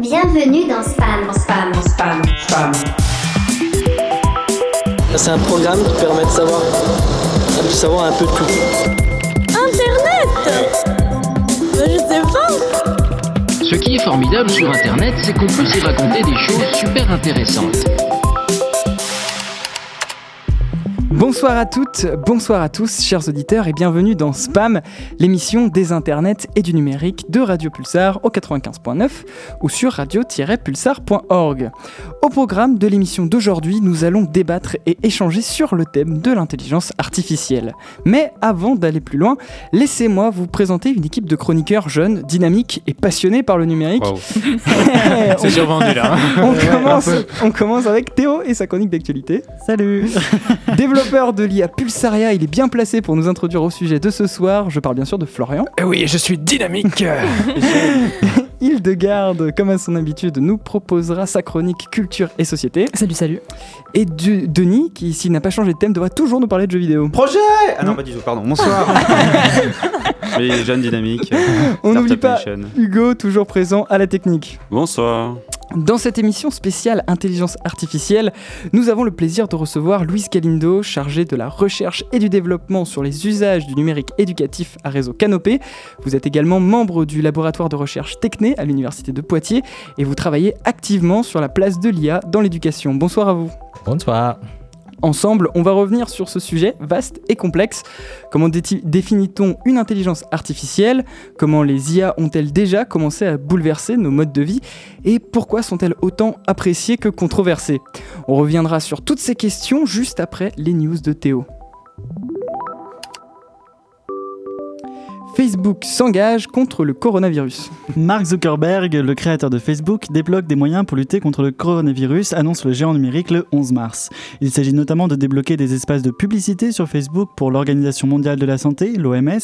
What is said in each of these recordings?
Bienvenue dans Spam. Spam. Spam. Spam. C'est un programme qui permet de savoir, de savoir un peu de tout. Internet Je sais pas Ce qui est formidable sur Internet, c'est qu'on peut s'y raconter des choses super intéressantes. Bonsoir à toutes, bonsoir à tous, chers auditeurs, et bienvenue dans Spam, l'émission des internets et du numérique de Radio Pulsar au 95.9 ou sur radio-pulsar.org. Au programme de l'émission d'aujourd'hui, nous allons débattre et échanger sur le thème de l'intelligence artificielle. Mais avant d'aller plus loin, laissez-moi vous présenter une équipe de chroniqueurs jeunes, dynamiques et passionnés par le numérique. C'est survendu là. hein. On commence, on commence avec Théo et sa chronique d'actualité. Salut Développeur de l'IA Pulsaria, il est bien placé pour nous introduire au sujet de ce soir. Je parle bien sûr de Florian. Eh oui, je suis dynamique. Hildegarde, comme à son habitude, nous proposera sa chronique culture et société. Salut, salut Et du- Denis, qui s'il n'a pas changé de thème, devra toujours nous parler de jeux vidéo. Projet Ah non, pas du tout, pardon. Bonsoir. Les jeunes dynamiques. On n'oublie Startup pas Nation. Hugo, toujours présent à la technique. Bonsoir. Dans cette émission spéciale Intelligence artificielle, nous avons le plaisir de recevoir Louise Galindo, chargée de la recherche et du développement sur les usages du numérique éducatif à réseau Canopé. Vous êtes également membre du laboratoire de recherche Techné à l'Université de Poitiers et vous travaillez activement sur la place de l'IA dans l'éducation. Bonsoir à vous. Bonsoir Ensemble, on va revenir sur ce sujet vaste et complexe. Comment dé- définit-on une intelligence artificielle? Comment les IA ont-elles déjà commencé à bouleverser nos modes de vie? Et pourquoi sont-elles autant appréciées que controversées? On reviendra sur toutes ces questions juste après les news de Théo. Facebook s'engage contre le coronavirus. Mark Zuckerberg, le créateur de Facebook, débloque des moyens pour lutter contre le coronavirus, annonce le géant numérique le 11 mars. Il s'agit notamment de débloquer des espaces de publicité sur Facebook pour l'Organisation mondiale de la santé, l'OMS.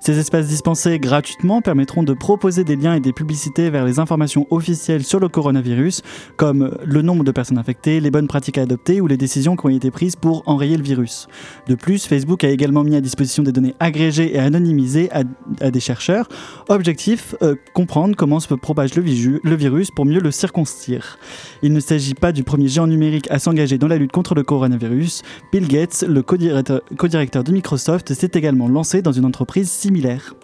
Ces espaces dispensés gratuitement permettront de proposer des liens et des publicités vers les informations officielles sur le coronavirus, comme le nombre de personnes infectées, les bonnes pratiques à adopter ou les décisions qui ont été prises pour enrayer le virus. De plus, Facebook a également mis à disposition des données agrégées et anonymisées à, à des chercheurs. Objectif, euh, comprendre comment se propage le, virus pour mieux le circonscrire. Il ne s'agit pas du premier géant numérique à s'engager dans la lutte contre le coronavirus. Bill Gates, le co-directeur de Microsoft, s'est également lancé dans une entreprise similaire.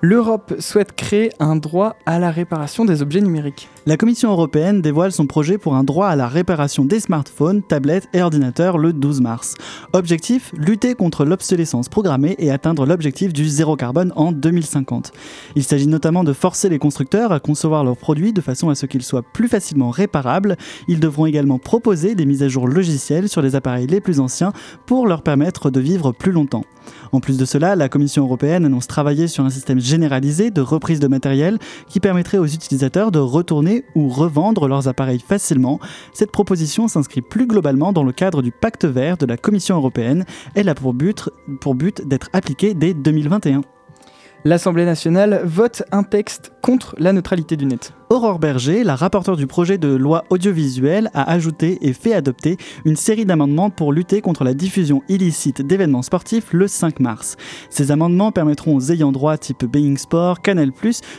L'Europe souhaite créer un droit à la réparation des objets numériques. La Commission européenne dévoile son projet pour un droit à la réparation des smartphones, tablettes et ordinateurs le 12 mars. Objectif lutter contre l'obsolescence programmée et atteindre l'objectif du zéro carbone en 2050. Il s'agit notamment de forcer les constructeurs à concevoir leurs produits de façon à ce qu'ils soient plus facilement réparables. Ils devront également proposer des mises à jour logicielles sur les appareils les plus anciens pour leur permettre de vivre plus longtemps. En plus de cela, la Commission européenne annonce travailler sur un système généralisé de reprise de matériel qui permettrait aux utilisateurs de retourner ou revendre leurs appareils facilement. Cette proposition s'inscrit plus globalement dans le cadre du pacte vert de la Commission européenne. Elle a pour but, pour but d'être appliquée dès 2021. L'Assemblée nationale vote un texte contre la neutralité du net. Aurore Berger, la rapporteure du projet de loi audiovisuelle, a ajouté et fait adopter une série d'amendements pour lutter contre la diffusion illicite d'événements sportifs le 5 mars. Ces amendements permettront aux ayants droit type Being Sport, Canal+,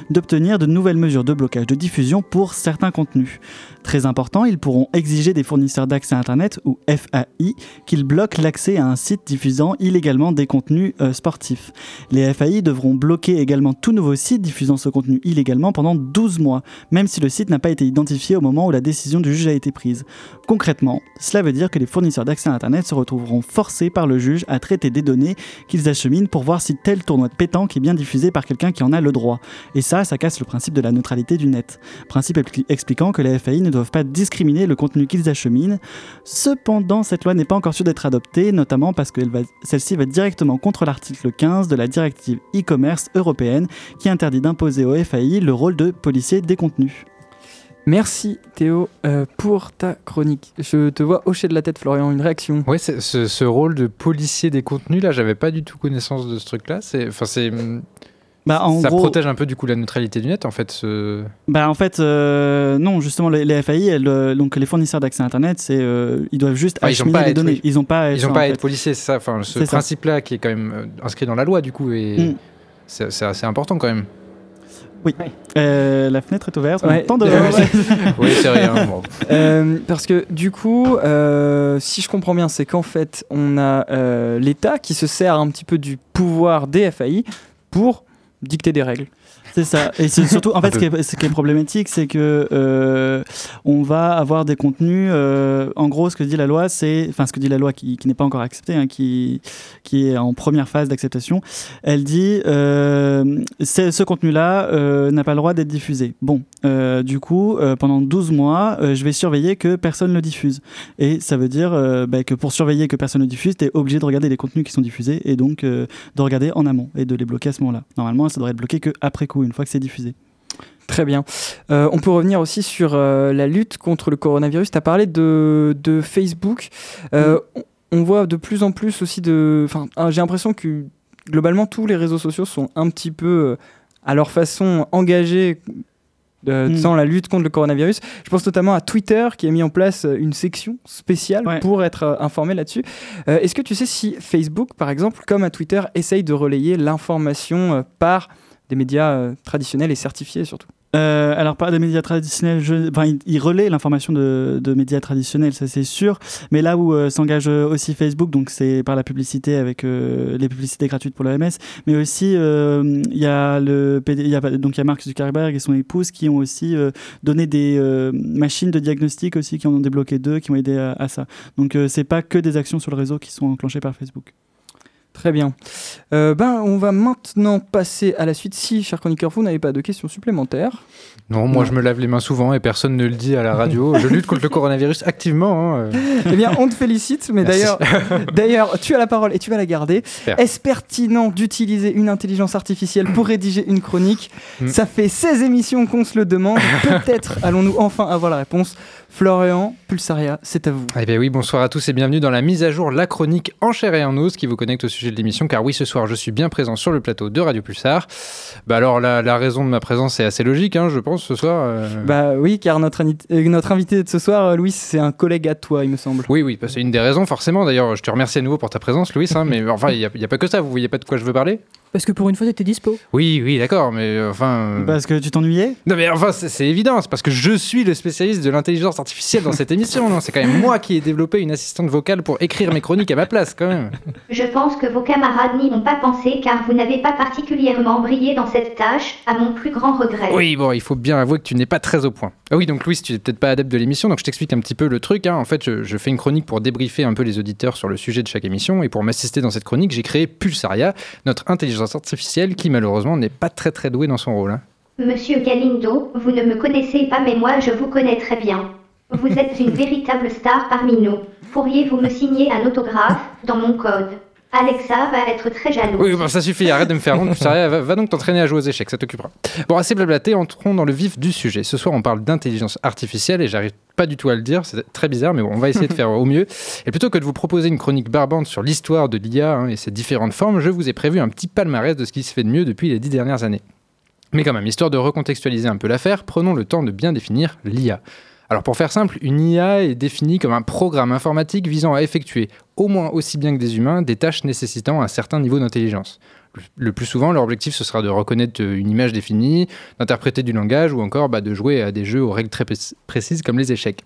d'obtenir de nouvelles mesures de blocage de diffusion pour certains contenus. Très important, ils pourront exiger des fournisseurs d'accès à Internet, ou FAI, qu'ils bloquent l'accès à un site diffusant illégalement des contenus euh, sportifs. Les FAI devront bloquer également tout nouveau site diffusant ce contenu illégalement pendant 12 mois, même si le site n'a pas été identifié au moment où la décision du juge a été prise. Concrètement, cela veut dire que les fournisseurs d'accès à Internet se retrouveront forcés par le juge à traiter des données qu'ils acheminent pour voir si tel tournoi de pétanque est bien diffusé par quelqu'un qui en a le droit. Et ça, ça casse le principe de la neutralité du net. Principe expli- expliquant que les FAI ne doivent pas discriminer le contenu qu'ils acheminent. Cependant, cette loi n'est pas encore sûre d'être adoptée, notamment parce que celle-ci va directement contre l'article 15 de la directive e-commerce européenne qui interdit d'imposer aux FAI le rôle de policier des Merci Théo euh, pour ta chronique. Je te vois hocher de la tête Florian, une réaction. Ouais, c'est- ce, ce rôle de policier des contenus, là, j'avais pas du tout connaissance de ce truc-là. C'est, enfin, c'est, Bah, en ça gros, protège un peu du coup la neutralité du net, en fait. Ce... Bah en fait euh, non justement les, les FAI elles, euh, donc les fournisseurs d'accès à internet c'est euh, ils doivent juste Ah, ils ont acheminer pas à les être- données ils ont pas à être Ils ont en pas à être policiers, c'est ça. Enfin, ce C'est ça. principe-là qui est quand même inscrit dans la loi, du coup, et Mm. c'est assez important quand même. Euh, la fenêtre est ouverte. Ouais. entend dehors. Oui, c'est rien. bon. Euh, parce que du coup, euh, si je comprends bien, c'est qu'en fait, on a euh, l'État qui se sert un petit peu du pouvoir des FAI pour dicter des règles. C'est ça. Et c'est surtout, en fait, ce qui est, ce qui est problématique, c'est que euh, on va avoir des contenus. euh, en gros, ce que dit la loi, c'est, enfin, ce que dit la loi qui, qui n'est pas encore acceptée, hein, qui, qui est en première phase d'acceptation. Elle dit, euh, ce contenu-là n'a pas le droit d'être diffusé. Bon, du coup, pendant 12 mois, je vais surveiller que personne ne le diffuse. Et ça veut dire bah, que pour surveiller que personne ne diffuse, tu es obligé de regarder les contenus qui sont diffusés et donc de regarder en amont et de les bloquer à ce moment-là. Normalement, ça devrait être bloqué que après coup, une fois que c'est diffusé. Très bien. Euh, on peut revenir aussi sur euh, la lutte contre le coronavirus. Tu as parlé de, de Facebook. Euh, on, on voit de plus en plus aussi de... Enfin, j'ai l'impression que globalement, tous les réseaux sociaux sont un petit peu, à leur façon, engagés euh, Mm. dans la lutte contre le coronavirus. Je pense notamment à Twitter qui a mis en place une section spéciale Ouais. pour être euh, informé là-dessus. Euh, Est-ce que tu sais si Facebook, par exemple, comme à Twitter, essaye de relayer l'information par des médias euh, traditionnels et certifiés surtout Euh, alors, pas des médias traditionnels, je... enfin, il, relaie l'information de, médias traditionnels, ça c'est sûr. Mais là où euh, s'engage aussi Facebook, donc c'est par la publicité avec les publicités gratuites pour l'OMS, mais aussi il y a donc il y a Mark Zuckerberg et son épouse qui ont aussi donné des machines de diagnostic aussi, qui en ont débloqué deux, qui ont aidé à, à ça. Donc c'est pas que des actions sur le réseau qui sont enclenchées par Facebook. Très bien. Euh, ben, on va maintenant passer à la suite. Si, cher chroniqueur, vous n'avez pas de questions supplémentaires. Non, moi Non. je me lave les mains souvent et personne ne le dit à la radio. Je lutte contre le coronavirus activement. hein, euh. eh bien, on te félicite, mais d'ailleurs, d'ailleurs, tu as la parole et tu vas la garder. Est-ce pertinent d'utiliser une intelligence artificielle pour rédiger une chronique? Mm. Ça fait 16 émissions qu'on se le demande. Peut-être allons-nous enfin avoir la réponse. Florian, Pulsaria, c'est à vous. Eh bien oui, bonsoir à tous et bienvenue dans la mise à jour La Chronique en chair et en os qui vous connecte au sujet de l'émission car oui, ce soir je suis bien présent sur le plateau de Radio Pulsar. Bah alors la, la raison de ma présence est assez logique, hein, je pense, ce soir. euh. Bah oui, car notre, euh, notre invité de ce soir, euh, Louis, c'est un collègue à toi, il me semble. Oui, oui, bah, c'est une des raisons forcément. D'ailleurs, je te remercie à nouveau pour ta présence, Louis, hein, mais enfin, il n'y a, il y a pas que ça, vous voyez pas de quoi je veux parler? Parce que pour une fois, t'étais dispo. Oui, oui, d'accord, mais euh, enfin... euh, Parce que tu t'ennuyais? Non mais enfin c'est c'est évident, c'est parce que je suis le spécialiste de l'intelligence artificielle dans cette émission, non C'est quand même moi qui ai développé une assistante vocale pour écrire mes chroniques à ma place quand même. Je pense que vos camarades n'y ont pas pensé car vous n'avez pas particulièrement brillé dans cette tâche, à mon plus grand regret. Oui, bon, il faut bien avouer que tu n'es pas très au point. Ah oui, donc Louis, tu n'es peut-être pas adepte de l'émission, donc je t'explique un petit peu le truc. hein. En fait, je, je fais une chronique pour débriefer un peu les auditeurs sur le sujet de chaque émission, et pour m'assister dans cette chronique, j'ai créé Pulsaria, notre intelligence artificielle qui malheureusement n'est pas très très douée dans son rôle. hein. Monsieur Galindo, vous ne me connaissez pas mais moi je vous connais très bien. Vous êtes une véritable star parmi nous. Pourriez-vous me signer un autographe dans mon code? Alexa va être très jalouse. Oui, bon, ça suffit, arrête de me faire honte, va, donc t'entraîner à jouer aux échecs, ça t'occupera. Bon, assez blablaté, entrons dans le vif du sujet. Ce soir, on parle d'intelligence artificielle et j'arrive pas du tout à le dire, c'est très bizarre, mais on va essayer de faire au mieux. Et plutôt que de vous proposer une chronique barbante sur l'histoire de l'IA hein, et ses différentes formes, je vous ai prévu un petit palmarès de ce qui se fait de mieux depuis les dix dernières années. Mais quand même, histoire de recontextualiser un peu l'affaire, prenons le temps de bien définir l'IA. Alors pour faire simple, une IA est définie comme un programme informatique visant à effectuer, au moins aussi bien que des humains, des tâches nécessitant un certain niveau d'intelligence. Le- plus souvent, leur objectif, ce sera de reconnaître une image définie, d'interpréter du langage ou encore bah, de jouer à des jeux aux règles très pré- précises comme les échecs.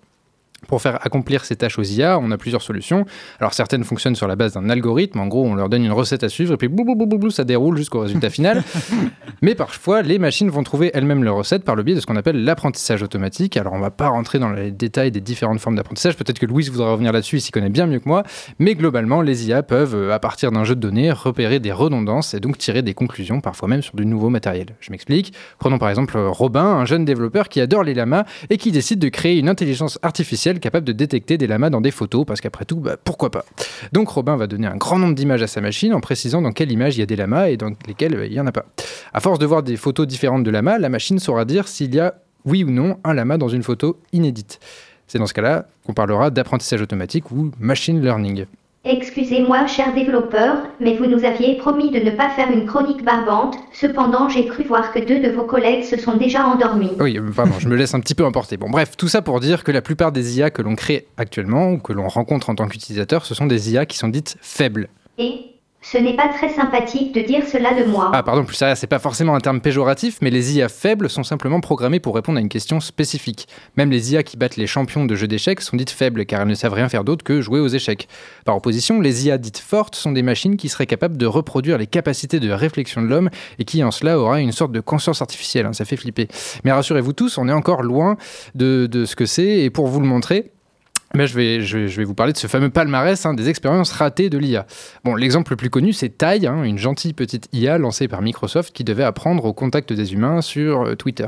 Pour faire accomplir ces tâches aux IA, on a plusieurs solutions. Alors certaines fonctionnent sur la base d'un algorithme, en gros on leur donne une recette à suivre et puis blou, blou, blou, ça déroule jusqu'au résultat final. Mais parfois les machines vont trouver elles-mêmes leurs recettes par le biais de ce qu'on appelle l'apprentissage automatique. Alors on va pas rentrer dans les détails des différentes formes d'apprentissage, peut-être que Louise voudra revenir là-dessus, il s'y connaît bien mieux que moi, mais globalement les IA peuvent, euh, à partir d'un jeu de données, repérer des redondances et donc tirer des conclusions, parfois même sur du nouveau matériel. Je m'explique. Prenons par exemple euh, Robin, un jeune développeur qui adore les lamas et qui décide de créer une intelligence artificielle capable de détecter des lamas dans des photos, parce qu'après tout, bah, pourquoi pas Donc Robin va donner un grand nombre d'images à sa machine en précisant dans quelle image il y a des lamas et dans lesquelles euh, il n'y en a pas. À force de voir des photos différentes de lamas, la machine saura dire s'il y a oui ou non un lama dans une photo inédite. C'est dans ce cas-là qu'on parlera d'apprentissage automatique ou machine learning. Excusez-moi, cher développeur, mais vous nous aviez promis de ne pas faire une chronique barbante. Cependant, j'ai cru voir que deux de vos collègues se sont déjà endormis. Oui, pardon, je me laisse un petit peu emporter. Bon, bref, tout ça pour dire que la plupart des IA que l'on crée actuellement ou que l'on rencontre en tant qu'utilisateur, ce sont des IA qui sont dites faibles. Et Ce n'est pas très sympathique de dire cela de moi. Ah, pardon, plus sérieux, c'est pas forcément un terme péjoratif, mais les IA faibles sont simplement programmées pour répondre à une question spécifique. Même les IA qui battent les champions de jeux d'échecs sont dites faibles, car elles ne savent rien faire d'autre que jouer aux échecs. Par opposition, les IA dites fortes sont des machines qui seraient capables de reproduire les capacités de réflexion de l'homme et qui, en cela, aura une sorte de conscience artificielle. hein, ça fait flipper. Mais rassurez-vous tous, on est encore loin de ce que c'est, et pour vous le montrer, je, vais, je, vais, je vais vous parler de ce fameux palmarès hein, des expériences ratées de l'IA. Bon, l'exemple le plus connu, c'est Tai, hein, une gentille petite IA lancée par Microsoft qui devait apprendre au contact des humains sur euh, Twitter.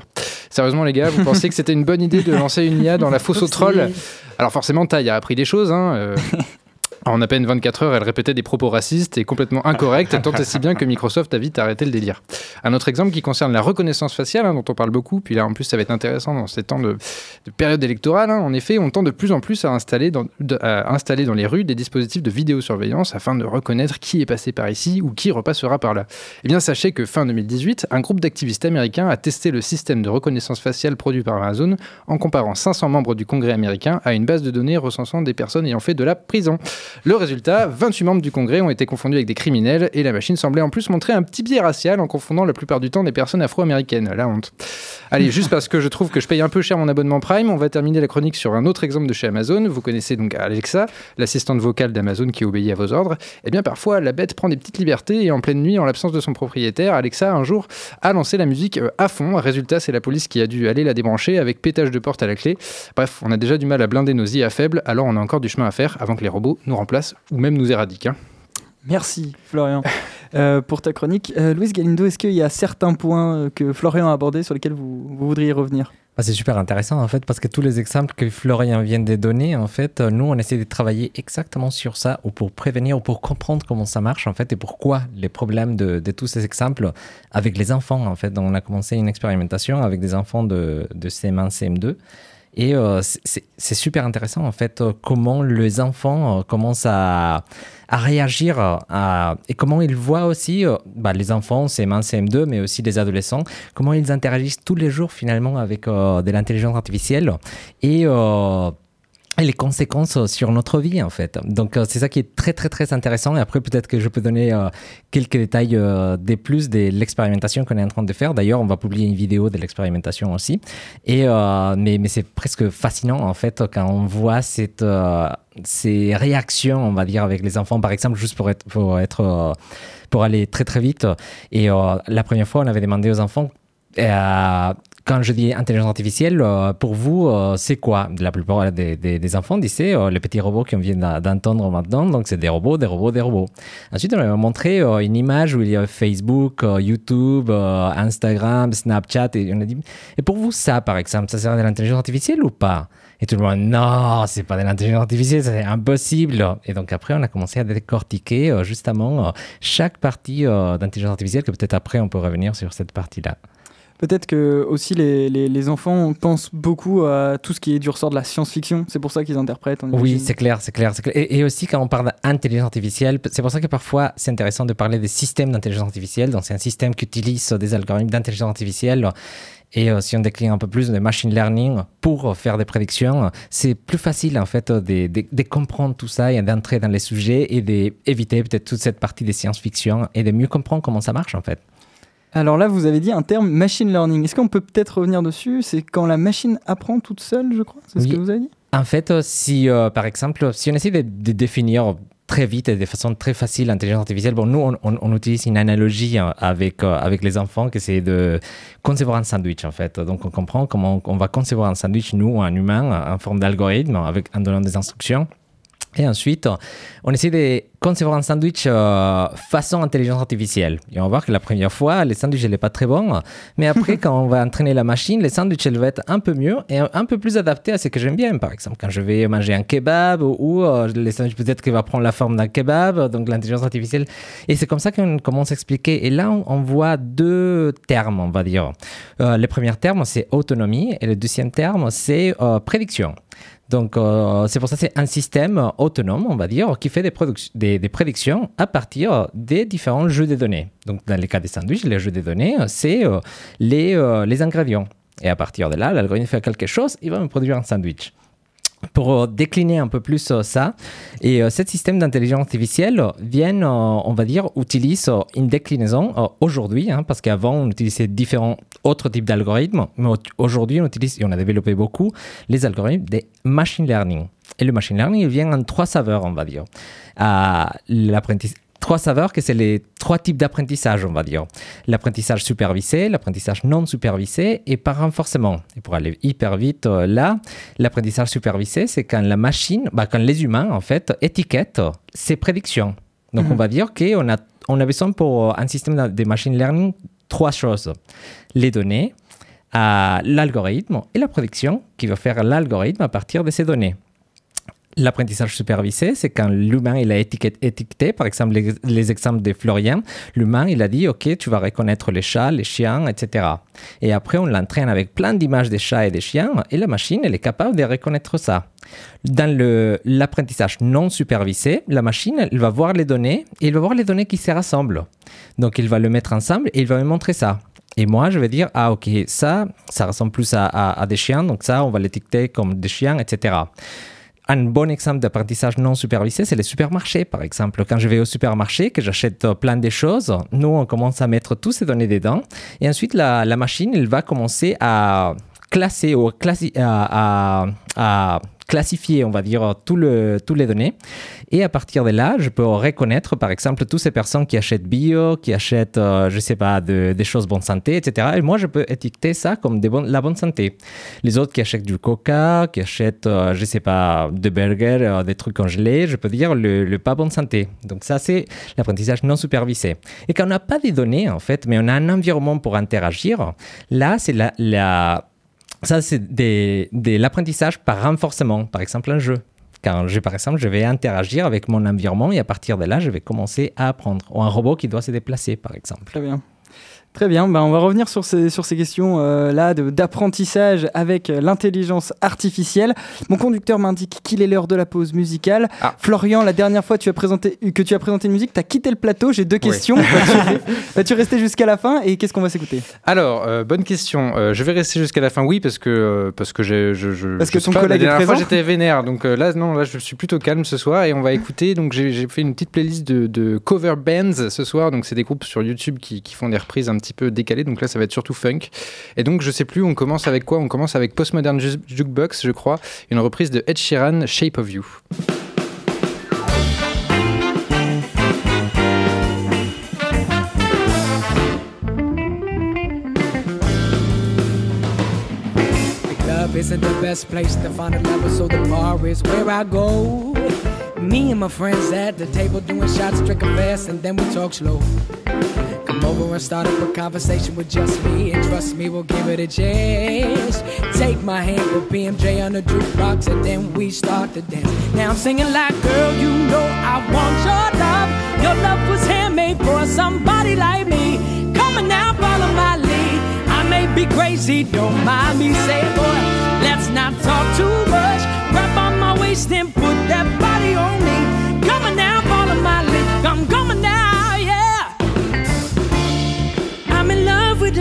Sérieusement, les gars, vous pensez que c'était une bonne idée de lancer une IA dans la fosse aux trolls Alors forcément, Tai a appris des choses. Hein, euh, En à peine 24 heures, elle répétait des propos racistes et complètement incorrects, tant et si bien que Microsoft a vite arrêté le délire. Un autre exemple qui concerne la reconnaissance faciale, hein, dont on parle beaucoup, puis là en plus ça va être intéressant dans ces temps de, de période électorale. hein. En effet, on tend de plus en plus à installer, dans, à installer dans les rues des dispositifs de vidéosurveillance afin de reconnaître qui est passé par ici ou qui repassera par là. Eh bien, sachez que fin 2018, un groupe d'activistes américains a testé le système de reconnaissance faciale produit par Amazon en comparant 500 membres du Congrès américain à une base de données recensant des personnes ayant fait de la prison. Le résultat, 28 membres du Congrès ont été confondus avec des criminels et la machine semblait en plus montrer un petit biais racial en confondant la plupart du temps des personnes afro-américaines. La honte. Allez, juste parce que je trouve que je paye un peu cher mon abonnement Prime, on va terminer la chronique sur un autre exemple de chez Amazon. Vous connaissez donc Alexa, l'assistante vocale d'Amazon qui obéit à vos ordres. Eh bien, parfois, la bête prend des petites libertés et en pleine nuit, en l'absence de son propriétaire, Alexa, un jour, a lancé la musique euh, à fond. Résultat, c'est la police qui a dû aller la débrancher avec pétage de porte à la clé. Bref, on a déjà du mal à blinder nos IA faibles, alors on a encore du chemin à faire avant que les robots nous remplacent ou même nous éradiquent. hein. Merci Florian euh, pour ta chronique. Euh, Louise Galindo, est-ce qu'il y a certains points euh, que Florian a abordés sur lesquels vous, vous voudriez revenir? Ah, C'est super intéressant en fait parce que tous les exemples que Florian vient de donner, en fait, euh, nous on essaie de travailler exactement sur ça ou pour prévenir ou pour comprendre comment ça marche en fait et pourquoi les problèmes de, de tous ces exemples avec les enfants en fait. Donc on a commencé une expérimentation avec des enfants de, de CM1, CM2 et euh, c'est- super intéressant en fait euh, comment les enfants euh, commencent à, à réagir à- et comment ils voient aussi bah, les enfants CM1, CM2 mais aussi les adolescents comment ils interagissent tous les jours finalement avec de l'intelligence artificielle. Et les conséquences sur notre vie en fait. Donc euh, c'est ça qui est très très très intéressant et après peut-être que je peux donner euh, quelques détails euh, des plus de l'expérimentation qu'on est en train de faire. D'ailleurs on va publier une vidéo de l'expérimentation aussi. Et euh, mais, mais c'est presque fascinant en fait quand on voit cette, euh, ces réactions on va dire avec les enfants par exemple juste pour être, pour, être euh, pour aller très très vite. Et euh, la première fois on avait demandé aux enfants euh, quand je dis intelligence artificielle, euh, pour vous, euh, c'est quoi? La plupart des, enfants disaient euh, les petits robots qu'on vient d'entendre maintenant, donc c'est des robots, des robots, des robots. Ensuite, on leur a montré une image où il y a Facebook, YouTube, Instagram, Snapchat, et on a dit Et pour vous, ça, par exemple, ça sert de l'intelligence artificielle ou pas? Et tout le monde, non, c'est pas de l'intelligence artificielle, c'est impossible. Et donc après, on a commencé à décortiquer justement chaque partie d'intelligence artificielle, que peut-être après, on peut revenir sur cette partie-là. Peut-être que aussi les, les- les enfants pensent beaucoup à tout ce qui est du ressort de la science-fiction. C'est pour ça qu'ils interprètent. Oui, c'est clair, c'est clair. c'est clair. Et, et aussi, quand on parle d'intelligence artificielle, c'est pour ça que parfois, c'est intéressant de parler des systèmes d'intelligence artificielle. Donc, c'est un système qui utilise des algorithmes d'intelligence artificielle. Et euh, si on décline un peu plus de machine learning pour faire des prédictions, c'est plus facile en fait de, de- de comprendre tout ça et d'entrer dans les sujets et d'éviter peut-être toute cette partie des science-fiction et de mieux comprendre comment ça marche en fait. Alors là, vous avez dit un terme machine learning. Est-ce qu'on peut peut-être revenir dessus? C'est quand la machine apprend toute seule, je crois? C'est ce que vous avez dit? En fait, euh, si euh, par exemple, si on essaie de, de définir très vite et de façon très facile l'intelligence artificielle, bon, nous, on, on- on utilise une analogie hein, avec, euh, avec les enfants, que c'est de concevoir un sandwich, en fait. Donc, on comprend comment on va concevoir un sandwich, nous, un humain, en forme d'algorithme, avec, en donnant des instructions. Et ensuite, on essaie de concevoir un sandwich euh, façon intelligence artificielle. Et on va voir que la première fois, le sandwich, il n'est pas très bon. Mais après, quand on va entraîner la machine, le sandwich, elle va être un peu mieux et un, peu plus adapté à ce que j'aime bien. Par exemple, quand je vais manger un kebab ou, euh, le sandwich, peut-être qu'il va prendre la forme d'un kebab, donc l'intelligence artificielle. Et c'est comme ça qu'on commence à expliquer. Et là, on, on voit deux termes, on va dire. Euh, le premier terme, c'est autonomie et le deuxième terme, c'est prédiction. Donc, euh, c'est pour ça que c'est un système autonome, on va dire, qui fait des, des prédictions à partir des différents jeux de données. Donc, dans le cas des sandwichs, les jeux de données, c'est euh, les, euh, les ingrédients. Et à partir de là, l'algorithme fait quelque chose, il va me produire un sandwich. Pour euh, décliner un peu plus euh, ça. Et euh, ce système d'intelligence artificielle vient, euh, on va dire, utilise une déclinaison aujourd'hui, hein, parce qu'avant on utilisait différents autres types d'algorithmes, mais au- aujourd'hui on utilise, et on a développé beaucoup, les algorithmes de machine learning. Et le machine learning, il vient en trois saveurs, on va dire. Euh, trois saveurs que c'est les trois types d'apprentissage, on va dire. L'apprentissage supervisé, l'apprentissage non supervisé et par renforcement. Et pour aller hyper vite euh, là, l'apprentissage supervisé, c'est quand la machine, bah, quand les humains, en fait, étiquettent ses prédictions. Donc, Mhm. on va dire qu'on a, on a besoin pour euh, un système de de machine learning trois choses. Les données, euh, l'algorithme et la prédiction qui va faire l'algorithme à partir de ces données. L'apprentissage supervisé, c'est quand l'humain il a étiquet- étiqueté, par exemple les, les exemples de Florian, l'humain il a dit ok tu vas reconnaître les chats, les chiens, etc. Et après on l'entraîne avec plein d'images des chats et des chiens et la machine elle est capable de reconnaître ça. Dans l'apprentissage non supervisé, la machine elle va voir les données et elle va voir les données qui se rassemblent. Donc il va le mettre ensemble et il va me montrer ça. Et moi, je vais dire, ah ok, ça, ça ressemble plus à- à des chiens, donc ça, on va l'étiqueter comme des chiens, etc. Un bon exemple d'apprentissage non supervisé, c'est les supermarchés, par exemple. Quand je vais au supermarché, que j'achète euh, plein de choses, nous, on commence à mettre toutes ces données dedans. Et ensuite, la, machine, elle va commencer à classer ou à, à- à classifier, on va dire, tout le, toutes les données. Et à partir de là, je peux reconnaître, par exemple, toutes ces personnes qui achètent bio, qui achètent, euh, je sais pas, de- des choses bonne santé, etc. Et moi, je peux étiqueter ça comme la bonne santé. Les autres qui achètent du coca, qui achètent, euh, je sais pas, des burgers, euh, des trucs congelés, je peux dire le, pas bonne santé. Donc ça, c'est l'apprentissage non supervisé. Et quand on n'a pas des données, en fait, mais on a un environnement pour interagir, là, c'est la ça, c'est de l'apprentissage par renforcement, par exemple un jeu. Quand je, par exemple, je vais interagir avec mon environnement et à partir de là, je vais commencer à apprendre. Ou un robot qui doit se déplacer, par exemple. Très bien. Très bien, ben, on va revenir sur ces, sur ces questions euh, là d'apprentissage avec euh, l'intelligence artificielle. Mon conducteur m'indique qu'il est l'heure de la pause musicale. Ah. Florian, la dernière fois tu as présenté, que tu as présenté une musique, tu as quitté le plateau. J'ai deux Oui. questions. Vas-tu rester jusqu'à la fin et qu'est-ce qu'on va s'écouter? Alors, euh, bonne question. Euh, je vais rester jusqu'à la fin, oui, parce que euh, parce que j'ai je, je- Parce je que ton pas, collègue est La dernière fois, présent j'étais vénère, donc euh, là, non, là, je suis plutôt calme ce soir et on va écouter. Donc, j'ai j'ai fait une petite playlist de, de cover bands ce soir. Donc, c'est des groupes sur YouTube qui, qui font des reprises un petit peu décalées. Donc là, ça va être surtout funk. Et donc, je sais plus. On commence avec quoi? On commence avec Postmodern Ju- Jukebox, je crois, une reprise de Ed Sheeran, Shape of You. Come over and start up a conversation with just me, and trust me, we'll give it a chance. Take my hand, put BMJ on the jukebox, and then we start to dance. Now I'm singing like, girl, you know I want your love. Your love was handmade for somebody like me. Come on now, follow my lead. I may be crazy, don't mind me. Say, boy, let's not talk too much. Grab on my waist and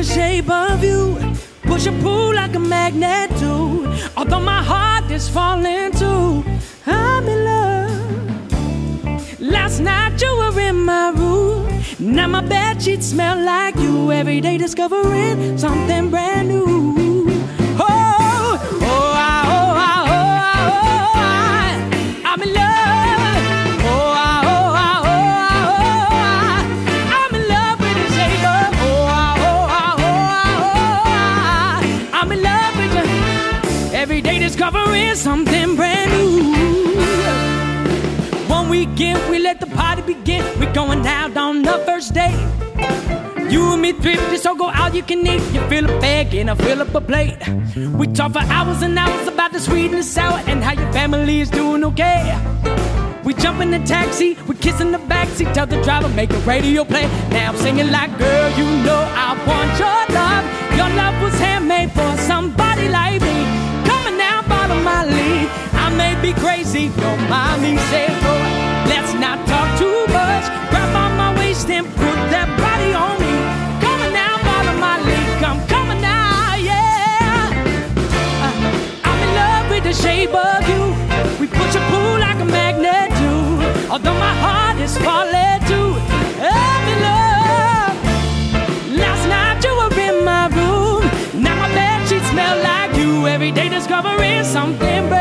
the shape of you. Push and pull like a magnet do. Although my heart is falling too. I'm in love. Last night you were in my room. Now my bed sheets smell like you. Every day discovering something brand new. Something brand new. One weekend, we let the party begin. We're going out on the first date. You and me thrifty, so go out, you can eat. You fill a bag and I fill up a plate. We talk for hours and hours about the sweet and the sour and how your family is doing okay. We jump in the taxi, we kiss in the backseat, tell the driver make the radio play. Now I'm singing like, girl, you know I want your love. Your love was handmade for somebody like me my lead. I may be crazy, Your mommy mind boy, let's not talk too much. Grab on my waist and put that body on me. Coming now, follow my lead. I'm coming now, yeah. Uh, I'm in love with the shape of you. We push and pull like a magnet do. Although my heart is falling. Discovering something brand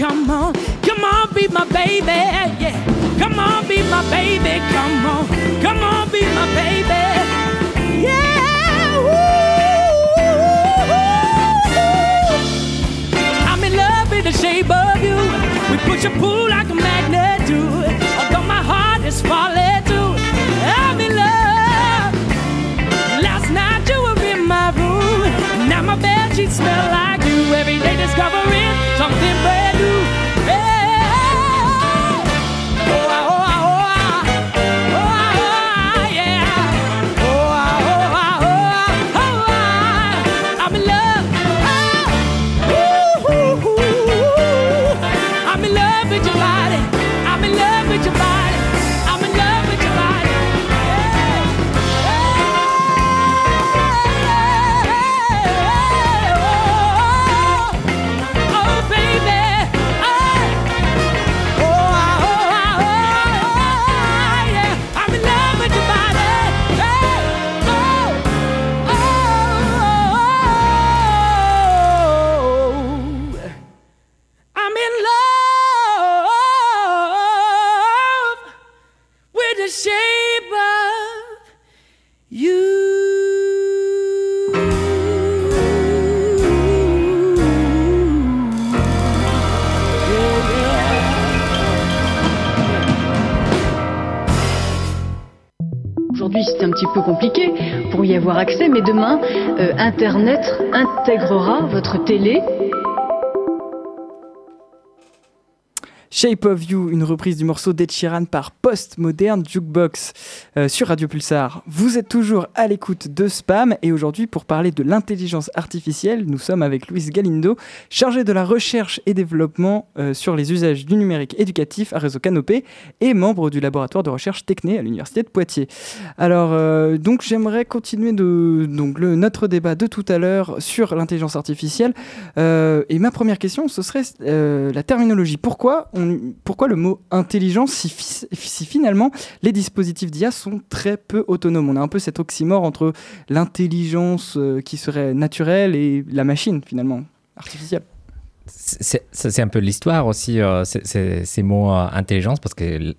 Come on. Come on, be my baby. Yeah. Come on, be my baby. Come on. Come on, be my baby. Yeah. I'm in love with the shape of you. We push and pull like a magnet do. Although my heart is falling too. I'm in love. Last night you were in my room. Now my bed sheets smell like you. Every day discovering something brand new. Internet intégrera votre télé Shape of You, une reprise du morceau d'Ed par Postmodern Jukebox euh, sur Radio Pulsar. Vous êtes toujours à l'écoute de Spam et aujourd'hui pour parler de l'intelligence artificielle, nous sommes avec Louise Galindo, chargée de la recherche et développement euh, sur les usages du numérique éducatif à Réseau Canopé et membre du laboratoire de recherche Techné à l'Université de Poitiers. Alors euh, donc j'aimerais continuer de, donc, le, notre débat de tout à l'heure sur l'intelligence artificielle et ma première question ce serait la terminologie. Pourquoi on pourquoi le mot intelligence si, fi- si finalement les dispositifs d'IA sont très peu autonomes? On a un peu cet oxymore entre l'intelligence euh, qui serait naturelle et la machine finalement artificielle. C'est un peu l'histoire aussi, euh, c'est- ces mots euh, intelligence, parce que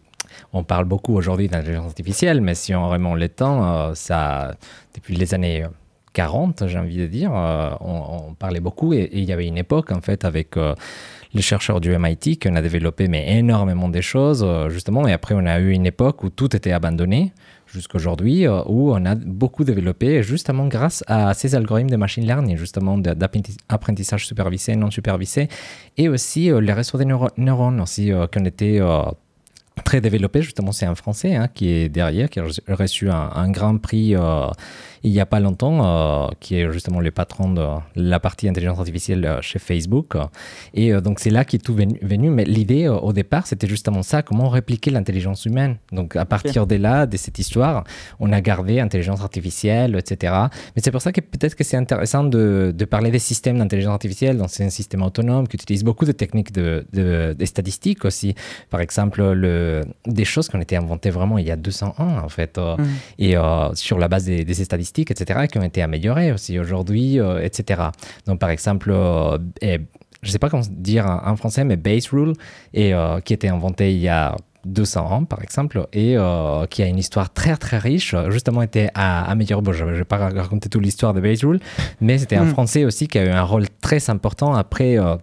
on parle beaucoup aujourd'hui d'intelligence artificielle, mais si on remonte le temps, euh, ça, depuis les années 40, j'ai envie de dire, euh, on, parlait beaucoup et, il y avait une époque en fait avec euh, les chercheurs du MIT qu'on a développé mais énormément des choses euh, justement et après on a eu une époque où tout était abandonné jusqu'aujourd'hui euh, où on a beaucoup développé justement grâce à ces algorithmes de machine learning justement d'apprentissage supervisé non supervisé et aussi les réseaux de neuro- neurones aussi été euh, très développé. Justement, c'est un Français hein, qui est derrière, qui a reçu- un, grand prix il n'y a pas longtemps, euh, qui est justement le patron de la partie intelligence artificielle euh, chez Facebook. Et euh, donc, c'est là qu'est tout venu. venu. Mais l'idée, au départ, c'était justement ça, comment répliquer l'intelligence humaine. Donc, à partir de là, de cette histoire, on a gardé intelligence artificielle, etc. Mais c'est pour ça que peut-être que c'est intéressant de, de parler des systèmes d'intelligence artificielle. Donc, c'est un système autonome qui utilise beaucoup de techniques de, de- des statistiques aussi. Par exemple, le, des choses qui ont été inventées vraiment il y a 200 ans, en fait, Mhm. et euh, sur la base des, des statistiques, etc., qui ont été améliorées aussi aujourd'hui, euh, etc. Donc, par exemple, euh, et je ne sais pas comment dire en français, mais base rule, et, euh, qui a été inventé il y a 200 ans, par exemple, et euh, qui a une histoire très très riche, justement été à. Bon, je ne vais pas raconter toute l'histoire de Base Rule, mais c'était un Mm. Français aussi qui a eu un rôle très important après. euh,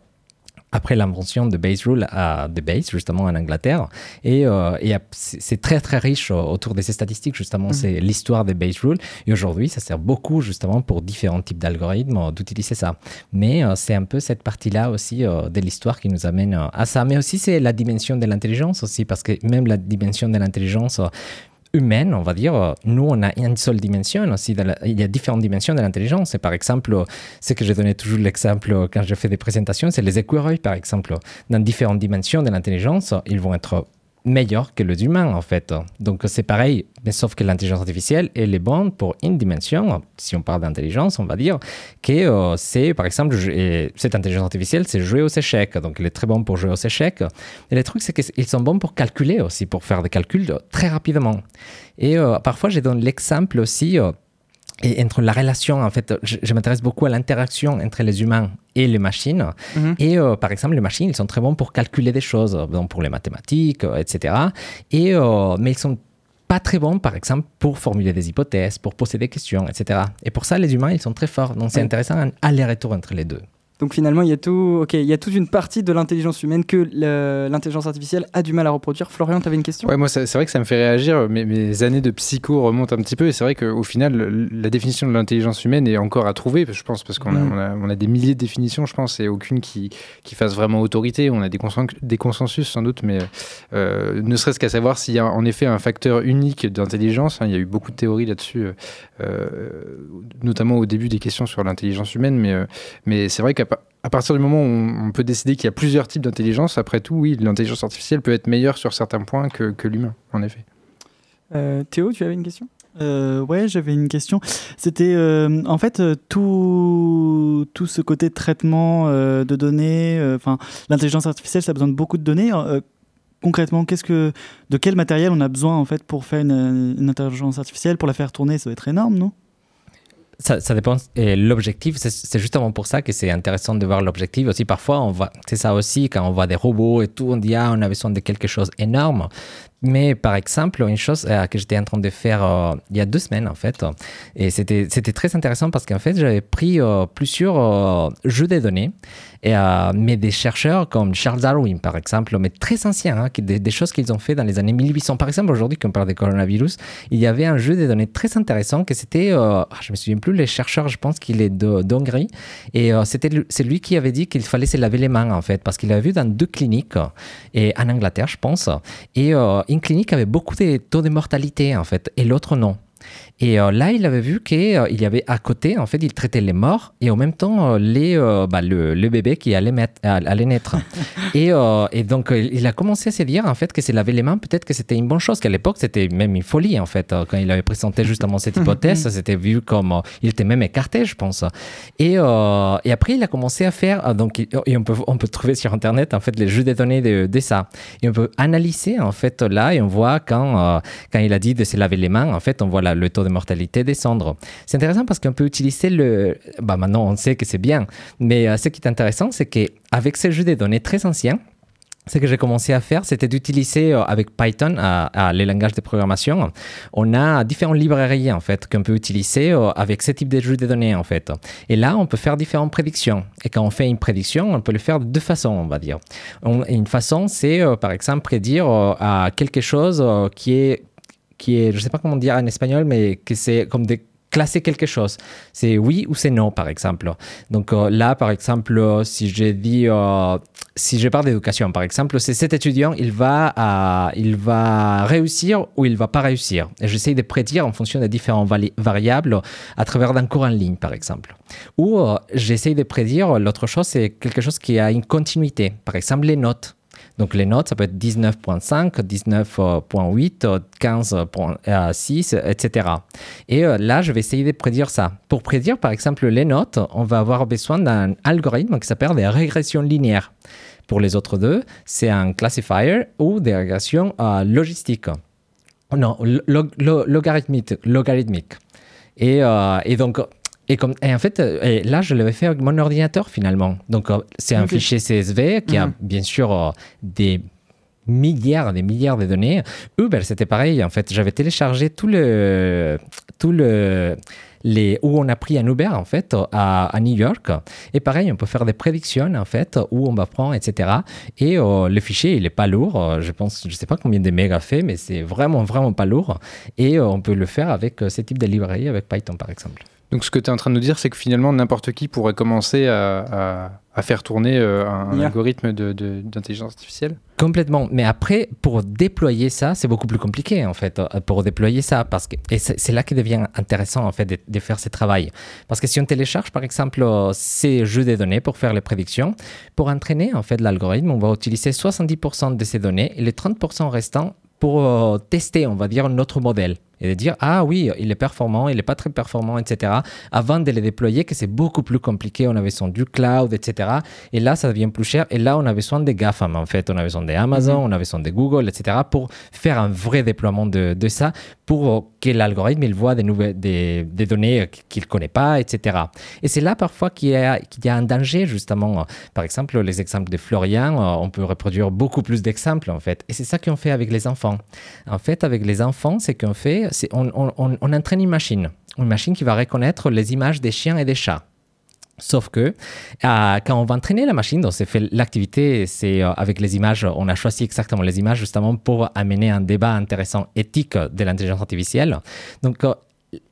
après l'invention de Base Rule à de Base, justement en Angleterre. Et, euh, et c'est très très riche euh, autour de ces statistiques, justement, Mhm. c'est l'histoire des Base Rule. Et aujourd'hui, ça sert beaucoup justement pour différents types d'algorithmes euh, d'utiliser ça. Mais euh, c'est un peu cette partie-là aussi euh, de l'histoire qui nous amène à ça. Mais aussi, c'est la dimension de l'intelligence aussi, parce que même la dimension de l'intelligence, humaine, on va dire, nous, on a une seule dimension aussi. il y a différentes dimensions de l'intelligence. Par exemple, ce que je donnais toujours l'exemple quand je fais des présentations, c'est les écureuils, par exemple. Dans différentes dimensions de l'intelligence, ils vont être meilleurs que les humains, en fait. Donc, c'est pareil, mais sauf que l'intelligence artificielle, elle est bonne pour une dimension. Si on parle d'intelligence, on va dire que euh, c'est, par exemple, cette intelligence artificielle, c'est jouer aux échecs. Donc, elle est très bonne pour jouer aux échecs. Et le truc, c'est qu'ils sont bons pour calculer aussi, pour faire des calculs euh, très rapidement. Et euh, parfois, je donne l'exemple aussi. Et entre la relation, en fait, je, je m'intéresse beaucoup à l'interaction entre les humains et les machines. Mhm. Et euh, par exemple, les machines, ils sont très bons pour calculer des choses, euh, donc pour les mathématiques, euh, etc. Et, euh, mais ils sont pas très bons, par exemple, pour formuler des hypothèses, pour poser des questions, etc. Et pour ça, les humains, ils sont très forts. Donc c'est Ouais. intéressant un aller-retour entre les deux. Donc finalement, il y a tout, ok, il y a toute une partie de l'intelligence humaine que l'intelligence artificielle a du mal à reproduire. Florian, tu avais une question? Ouais, moi, c'est vrai que ça me fait réagir. Mes, mes années de psycho remontent un petit peu. Et c'est vrai qu'au final, la définition de l'intelligence humaine est encore à trouver, je pense, parce qu'on a, on a, on a des milliers de définitions, je pense, et aucune qui, qui fasse vraiment autorité. On a des, consen- des consensus, sans doute, mais euh, ne serait-ce qu'à savoir s'il y a en effet un facteur unique d'intelligence. hein. il y a eu beaucoup de théories là-dessus, euh, euh, notamment au début des questions sur l'intelligence humaine. Mais, euh, mais c'est vrai qu'à à partir du moment où on, peut décider qu'il y a plusieurs types d'intelligence, après tout, oui, l'intelligence artificielle peut être meilleure sur certains points que, que l'humain, en effet. Euh, Théo, tu avais une question? Euh, ouais, j'avais une question. C'était euh, en fait euh, tout, tout ce côté traitement euh, de données. euh, Enfin, l'intelligence artificielle, ça a besoin de beaucoup de données. Euh, concrètement, qu'est-ce que, de quel matériel on a besoin en fait pour faire une, une intelligence artificielle, pour la faire tourner, ça doit être énorme, non? Ça, ça dépend. L'objectif, c'est- justement pour ça que c'est intéressant de voir l'objectif. Aussi, parfois, on voit, c'est ça aussi, quand on voit des robots et tout, on dit, ah, on a besoin de quelque chose d'énorme. Mais par exemple, une chose euh, que j'étais en train de faire euh, il y a deux semaines, en fait, et c'était très intéressant parce qu'en fait, j'avais pris euh, plusieurs euh, jeux de données, et, euh, mais des chercheurs comme Charles Darwin, par exemple, mais très anciens, hein, des, des choses qu'ils ont fait dans les années 1800. Par exemple, aujourd'hui, quand on parle des coronavirus, il y avait un jeu de données très intéressant que c'était, euh, ah, je me souviens plus, les chercheurs, je pense qu'il est de- d'Hongrie, et euh, c'était c'est lui qui avait dit qu'il fallait se laver les mains, en fait, parce qu'il avait vu dans deux cliniques, euh, et en Angleterre, je pense, et euh, une clinique avait beaucoup de taux de mortalité, en fait, et l'autre non. Et euh, là, il avait vu qu'il y avait à côté, en fait, il traitait les morts et en même temps euh, les, euh, bah, le, le bébé qui allait, mettre- allait naître. et, euh, et donc, euh, il a commencé à se dire, en fait, que se laver les mains, peut-être que c'était une bonne chose, qu'à l'époque, c'était même une folie, en fait. Euh, Quand il avait présenté justement cette hypothèse, c'était vu comme... euh, il était même écarté, je pense. Et, euh, et après, il a commencé à faire... euh, donc, il- et on peut, on peut trouver sur Internet, en fait, les jeux de données de, de ça. Et on peut analyser, en fait, là, et on voit quand, euh, quand il a dit de se laver les mains, en fait, on voit là, le taux de mortalité descendre. C'est intéressant parce qu'on peut utiliser le... Bah, maintenant, on sait que c'est bien. Mais euh, ce qui est intéressant, c'est qu'avec ces jeux de données très anciens, ce que j'ai commencé à faire, c'était d'utiliser euh, avec Python, à, les langages de programmation, on a différentes librairies en fait qu'on peut utiliser euh, avec ce type de jeux de données en fait. Et là, on peut faire différentes prédictions. Et quand on fait une prédiction, on peut le faire de deux façons, on va dire. Une façon, c'est par exemple prédire à quelque chose qui est qui est, je sais pas comment dire en espagnol, mais que c'est comme des classer quelque chose. C'est oui ou c'est non, par exemple. Donc euh, là, par exemple, si je dis, euh, si je parle d'éducation, par exemple, c'est cet étudiant, il va, euh, il va réussir ou il va pas réussir. Et j'essaie de prédire en fonction des différentes variables à travers d'un cours en ligne, par exemple. Ou euh, j'essaie de prédire, l'autre chose, c'est quelque chose qui a une continuité. Par exemple, les notes. Donc les notes, ça peut être 19.5, 19.8, 15.6, etc. Et euh, là, je vais essayer de prédire ça. Pour prédire, par exemple, les notes, on va avoir besoin d'un algorithme qui s'appelle des régressions linéaires. Pour les autres deux, c'est un classifier ou des régressions euh, logistiques. Non, lo- lo- logarithmique. logarithmique. Et, euh, et donc, et, comme, et en fait, euh, et là, je l'avais fait avec mon ordinateur finalement. Donc, euh, c'est un fichier CSV qui a Mhm. bien sûr euh, des milliards, des milliards de données. Uber, c'était pareil. En fait, j'avais téléchargé tout le, tout le, les, où on a pris un Uber en fait à, à New York. Et pareil, on peut faire des prédictions en fait où on va prendre, etc. Et euh, le fichier, il est pas lourd. Je pense, je sais pas combien de mégas fait, mais c'est vraiment, vraiment pas lourd. Et euh, on peut le faire avec euh, ce type de librairie avec Python par exemple. Donc ce que tu es en train de nous dire, c'est que finalement n'importe qui pourrait commencer à, à- à faire tourner euh, un Yeah. algorithme de- de- d'intelligence artificielle Complètement. Mais après, pour déployer ça, c'est beaucoup plus compliqué, en fait, euh, pour déployer ça. Parce que, et c'est là qu'il devient intéressant, en fait, de, de faire ce travail. Parce que si on télécharge, par exemple, euh, ces jeux de données pour faire les prédictions, pour entraîner, en fait, l'algorithme, on va utiliser 70% de ces données et les 30% restants pour tester, on va dire, notre modèle. Et de dire, ah oui, il est performant, il n'est pas très performant, etc. Avant de les déployer, que c'est beaucoup plus compliqué, on avait besoin du cloud, etc. Et là, ça devient plus cher. Et là, on a besoin des GAFAM, en fait. On a besoin des Amazon, on a besoin de Google, etc. pour faire un vrai déploiement de, de ça, pour que l'algorithme, il voit des, nouvelles, des, des données qu'il ne connaît pas, etc. Et c'est là, parfois, qu'il y, a, qu'il y a un danger, justement. Par exemple, les exemples de Florian, euh, on peut reproduire beaucoup plus d'exemples, en fait. Et c'est ça qu'on fait avec les enfants. En fait, avec les enfants, c'est qu'on fait, on entraîne une machine. Une machine qui va reconnaître les images des chiens et des chats. Sauf que euh, quand on va entraîner la machine, donc c'est fait l'activité, c'est euh, avec les images, on a choisi exactement les images justement pour amener un débat intéressant éthique de l'intelligence artificielle. Donc euh,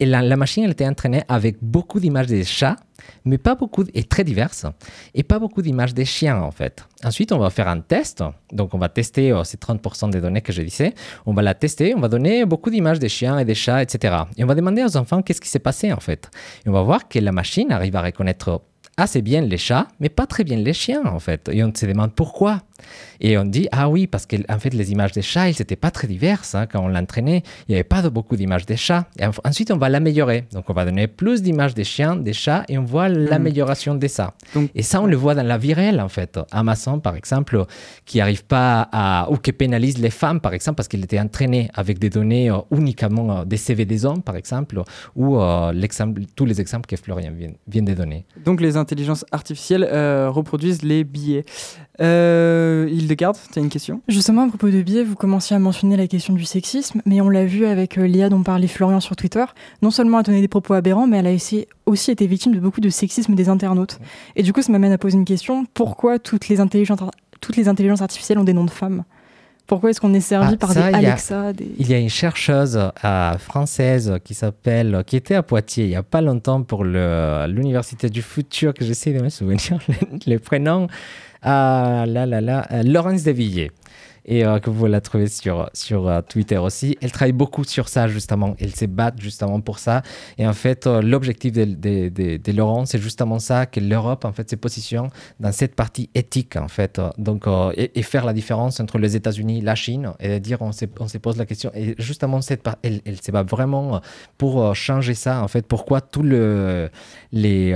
la, machine elle était entraînée avec beaucoup d'images des chats, mais pas beaucoup et très diverses, et pas beaucoup d'images des chiens en fait. Ensuite, on va faire un test. Donc, on va tester euh, ces 30% des données que je disais. On va la tester. On va donner beaucoup d'images des chiens et des chats, etc. Et on va demander aux enfants qu'est-ce qui s'est passé en fait. Et on va voir que la machine arrive à reconnaître assez bien les chats, mais pas très bien les chiens en fait. Et on se demande pourquoi. Et on dit, ah oui, parce que en fait, les images des chats, elles n'étaient pas très diverses hein, quand on l'entraînait. Il n'y avait pas de beaucoup d'images des chats. Et ensuite, on va l'améliorer. Donc, on va donner plus d'images des chiens, des chats, et on voit l'amélioration de ça. et ça, on le voit dans la vie réelle, en fait. Amazon, par exemple, qui n'arrive pas à, ou qui pénalise les femmes, par exemple, parce qu'il était entraîné avec des données euh, uniquement euh, des CV des hommes, par exemple, ou euh, l'exemple- tous les exemples que Florian vient, vient de donner. Donc les intelligences artificielles euh, reproduisent les billets. Euh, Hildegarde, tu as une question? Justement, à propos de biais, vous commenciez à mentionner la question du sexisme, mais on l'a vu avec euh, l'IA dont parlait Florian sur Twitter. Non seulement elle a donné des propos aberrants, mais elle a aussi, aussi été victime de beaucoup de sexisme des internautes. Et du coup, ça m'amène à poser une question. Pourquoi toutes les intelligences, toutes les intelligences artificielles ont des noms de femmes? Pourquoi est-ce qu'on est servi Ah, par ça, des il y a- Alexa des... Il y a une chercheuse euh, française qui s'appelle, qui était à Poitiers il n'y a pas longtemps pour l'Université du futur, que j'essaie de me souvenir les, les prénoms. Ah là là là, euh, Laurence Devilliers. Et euh, que vous la trouvez sur, sur euh, Twitter aussi. Elle travaille beaucoup sur ça, justement. Elle se bat justement pour ça. Et en fait, euh, l'objectif de, de, de, de Laurent, c'est justement ça, que l'Europe, en fait, se positionne dans cette partie éthique, en fait. Donc, et, et faire la différence entre les États-Unis, la Chine, et dire, on se, on se pose la question. Et justement, cette elle, elle se bat vraiment pour changer ça, en fait. Pourquoi tout le, les,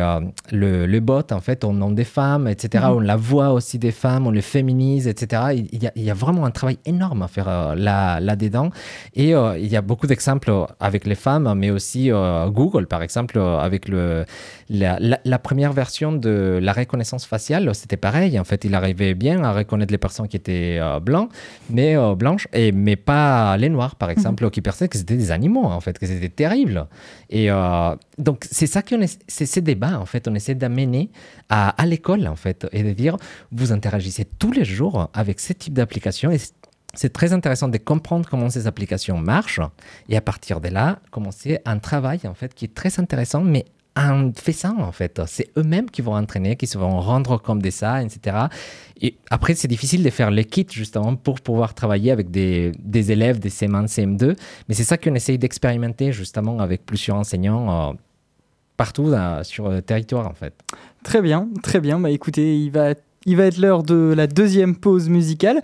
le, le bot, en fait, on nom des femmes, etc. Mhm. On la voit aussi des femmes, on le féminise, etc. Il il y a, il y a vraiment un travail énorme à faire euh, là, là-dedans. Et euh, il y a beaucoup d'exemples avec les femmes, mais aussi euh, Google, par exemple, avec le, la, la- la première version de la reconnaissance faciale, c'était pareil. En fait, il arrivait bien à reconnaître les personnes qui étaient euh, blancs, mais euh, blanches, et, mais pas les noirs, par exemple, qui pensaient que c'était des animaux, en fait, que c'était terrible. Et euh, donc, c'est ça qu'on est, c'est ces débats, en fait, on essaie d'amener à, à l'école, en fait, et de dire, vous interagissez tous les jours avec ce type d'application, et c'est- c'est très intéressant de comprendre comment ces applications marchent, et à partir de là, commencer un travail, en fait, qui est très intéressant, mais en faisant, en fait. C'est eux-mêmes qui vont entraîner, qui se vont rendre compte de ça, etc. Et après, c'est difficile de faire les kits, justement, pour pouvoir travailler avec des, élèves des CM1, CM2. Mais c'est ça qu'on essaye d'expérimenter, justement, avec plusieurs enseignants euh, partout sur le territoire, en fait. Très bien, très bien. Bah écoutez, il va, il va être l'heure de la deuxième pause musicale.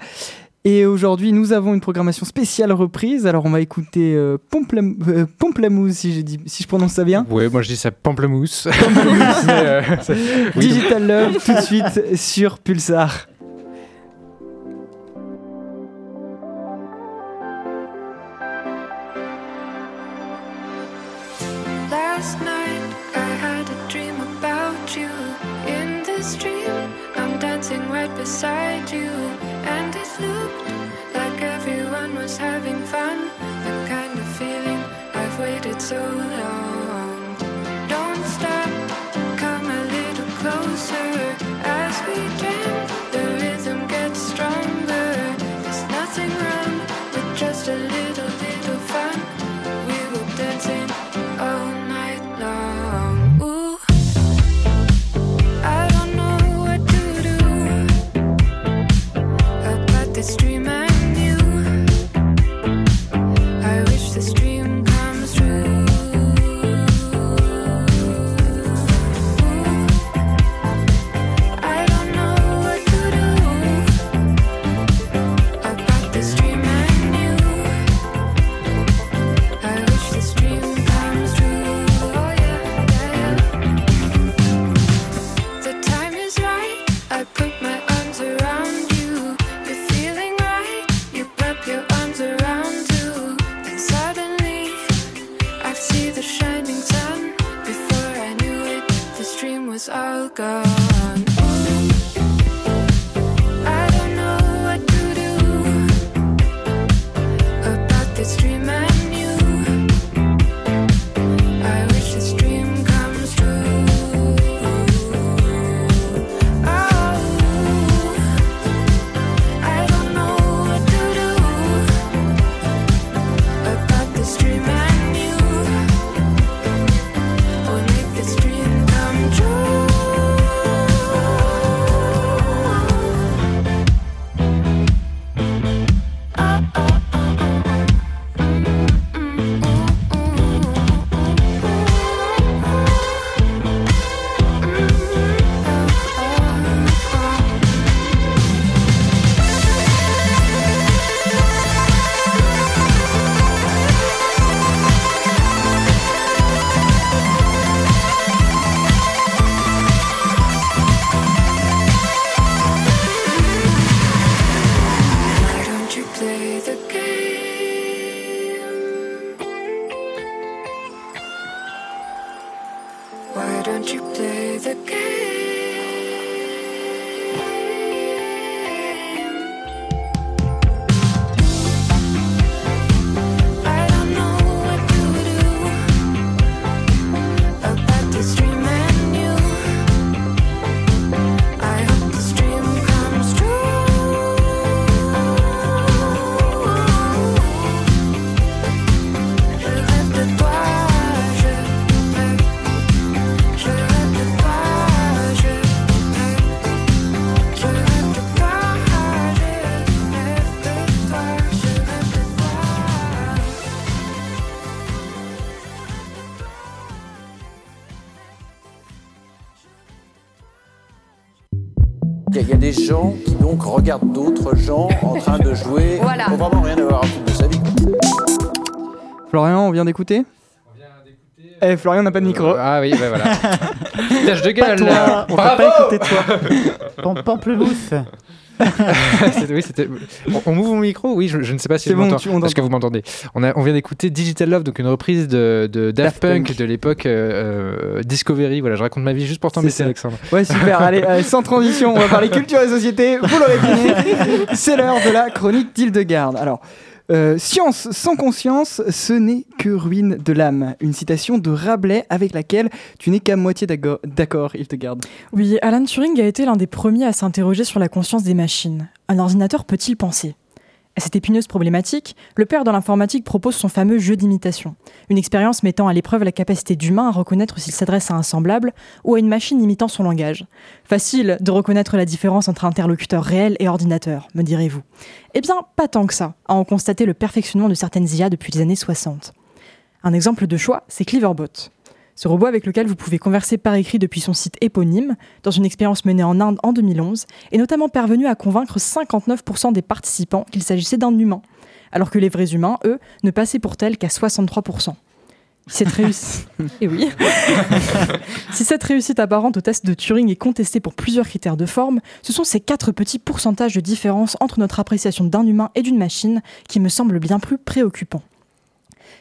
Et aujourd'hui, nous avons une programmation spéciale reprise. Alors, on va écouter euh, euh, si, j'ai dit- si je prononce ça bien. Ouais, moi je dis ça pamplemousse. Euh, oui, Digital Love, tout de suite sur Pulsar. Last night Il y, a- il y a des gens qui donc regardent d'autres gens en train de jouer Voilà. pour vraiment rien avoir à foutre de sa vie. Florian, on vient d'écouter Eh, Florian n'a pas de micro. Ah oui, bah voilà. Foutage de gueule. toi, là. on Bravo pas écouté toi. Pam- Pamplemousse. Oui, on, on m'ouvre mon micro Oui, je, je ne sais pas si C'est je bon, m'entends. tu- on Est-ce que vous m'entendez on, a- on vient d'écouter Digital Love, donc une reprise de, de Daft, Daft Punk, Punk. de l'époque euh, euh, Discovery. Voilà, je raconte ma vie juste pour t'embêter. Alexandre. Ouais, super. Allez, euh, sans transition, on va parler culture et société. Vous l'aurez deviné, c'est l'heure de la chronique d'Hildegarde. Alors, euh, science sans conscience, ce n'est que ruine de l'âme. Une citation de Rabelais avec laquelle tu n'es qu'à moitié d'accord, Hildegarde. Oui, Alan Turing a été l'un des premiers à s'interroger sur la conscience des machines. Un ordinateur peut-il penser? À cette épineuse problématique, le père de l'informatique propose son fameux jeu d'imitation, une expérience mettant à l'épreuve la capacité d'humain à reconnaître s'il s'adresse à un semblable ou à une machine imitant son langage. Facile de reconnaître la différence entre interlocuteur réel et ordinateur, me direz-vous. Eh bien, pas tant que ça, à en constater le perfectionnement de certaines IA depuis les années 60. Un exemple de choix, c'est Cleverbot. Ce robot avec lequel vous pouvez converser par écrit depuis son site éponyme, dans une expérience menée en Inde en 2011, est notamment parvenu à convaincre 59% des participants qu'il s'agissait d'un humain, alors que les vrais humains, eux, ne passaient pour tels qu'à 63%. Si cette, réussite... Eh oui. si cette réussite apparente au test de Turing est contestée pour plusieurs critères de forme, ce sont ces quatre petits pourcentages de différence entre notre appréciation d'un humain et d'une machine qui me semblent bien plus préoccupants.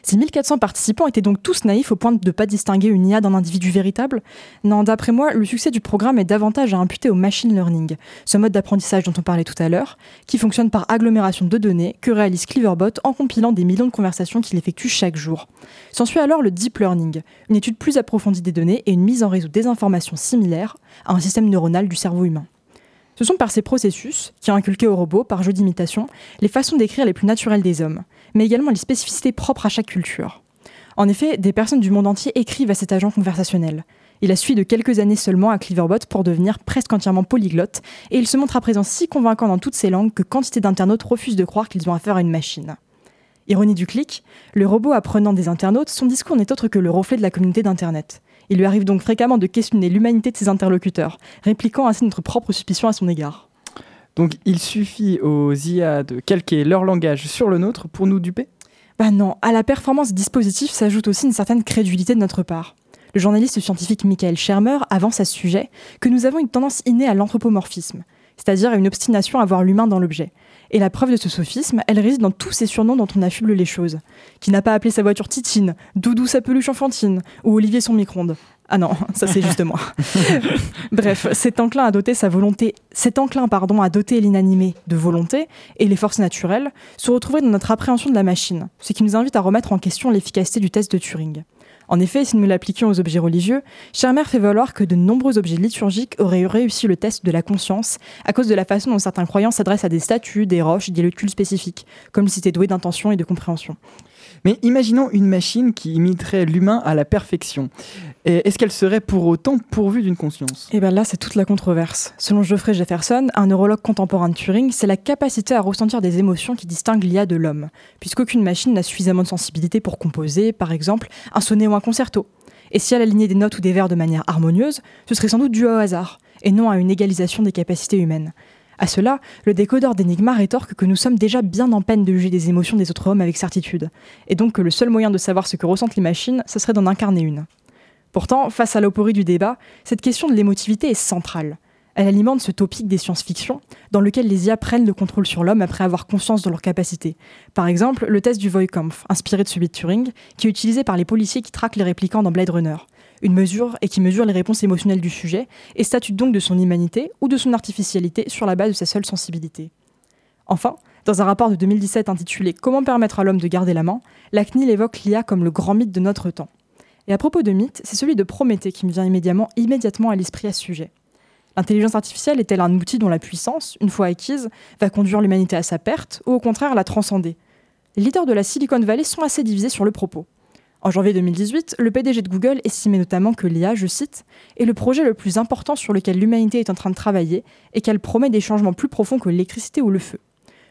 Ces 1400 participants étaient donc tous naïfs au point de ne pas distinguer une IA d'un individu véritable Non, d'après moi, le succès du programme est davantage à imputer au machine learning, ce mode d'apprentissage dont on parlait tout à l'heure, qui fonctionne par agglomération de données que réalise Cleverbot en compilant des millions de conversations qu'il effectue chaque jour. S'ensuit alors le deep learning, une étude plus approfondie des données et une mise en réseau des informations similaires à un système neuronal du cerveau humain. Ce sont par ces processus, qui ont inculqué au robot, par jeu d'imitation, les façons d'écrire les plus naturelles des hommes, mais également les spécificités propres à chaque culture. En effet, des personnes du monde entier écrivent à cet agent conversationnel. Il a sui de quelques années seulement à Cleverbot pour devenir presque entièrement polyglotte, et il se montre à présent si convaincant dans toutes ces langues que quantité d'internautes refusent de croire qu'ils ont affaire à une machine. Ironie du clic, le robot apprenant des internautes, son discours n'est autre que le reflet de la communauté d'Internet. Il lui arrive donc fréquemment de questionner l'humanité de ses interlocuteurs, répliquant ainsi notre propre suspicion à son égard. Donc il suffit aux IA de calquer leur langage sur le nôtre pour nous duper? Bah non, à la performance des dispositifs s'ajoute aussi une certaine crédulité de notre part. Le journaliste scientifique Michael Shermer avance à ce sujet que nous avons une tendance innée à l'anthropomorphisme, c'est-à-dire à une obstination à voir l'humain dans l'objet. Et la preuve de ce sophisme, elle réside dans tous ces surnoms dont on affuble les choses. Qui n'a pas appelé sa voiture Titine, Doudou sa peluche enfantine, ou Olivier son micro-ondes Ah non, ça c'est juste moi. Bref, c'est enclin à doter sa volonté, c'est enclin pardon à doter l'inanimé de volonté et les forces naturelles se retrouver dans notre appréhension de la machine, ce qui nous invite à remettre en question l'efficacité du test de Turing. En effet, si nous l'appliquions aux objets religieux, Schermer fait valoir que de nombreux objets liturgiques auraient réussi le test de la conscience à cause de la façon dont certains croyants s'adressent à des statues, des roches, des lieux de culte spécifiques, comme si c'était doué d'intention et de compréhension. Mais imaginons une machine qui imiterait l'humain à la perfection. Est-ce qu'elle serait pour autant pourvue d'une conscience? Et bien là, c'est toute la controverse. Selon Geoffrey Jefferson, un neurologue contemporain de Turing, c'est la capacité à ressentir des émotions qui distinguent l'IA de l'homme, puisqu'aucune machine n'a suffisamment de sensibilité pour composer, par exemple, un sonnet ou un concerto. Et si elle alignait des notes ou des vers de manière harmonieuse, ce serait sans doute dû au hasard, et non à une égalisation des capacités humaines. À cela, le décodeur d'Enigma rétorque que nous sommes déjà bien en peine de juger des émotions des autres hommes avec certitude, et donc que le seul moyen de savoir ce que ressentent les machines, ce serait d'en incarner une. Pourtant, face à l'oporie du débat, cette question de l'émotivité est centrale. Elle alimente ce topic des science-fiction, dans lequel les IA prennent le contrôle sur l'homme après avoir conscience de leurs capacités. Par exemple, le test du Voight-Kampf, inspiré de celui de Turing, qui est utilisé par les policiers qui traquent les répliquants dans Blade Runner. Une mesure et qui mesure les réponses émotionnelles du sujet et statue donc de son humanité ou de son artificialité sur la base de sa seule sensibilité. Enfin, dans un rapport de 2017 intitulé Comment permettre à l'homme de garder la main, la CNIL évoque l'IA comme le grand mythe de notre temps. Et à propos de mythe, c'est celui de Prométhée qui me vient immédiatement, immédiatement à l'esprit à ce sujet. L'intelligence artificielle est-elle un outil dont la puissance, une fois acquise, va conduire l'humanité à sa perte ou au contraire la transcender? Les leaders de la Silicon Valley sont assez divisés sur le propos. En janvier 2018, le PDG de Google estimait notamment que l'IA, je cite, est le projet le plus important sur lequel l'humanité est en train de travailler et qu'elle promet des changements plus profonds que l'électricité ou le feu.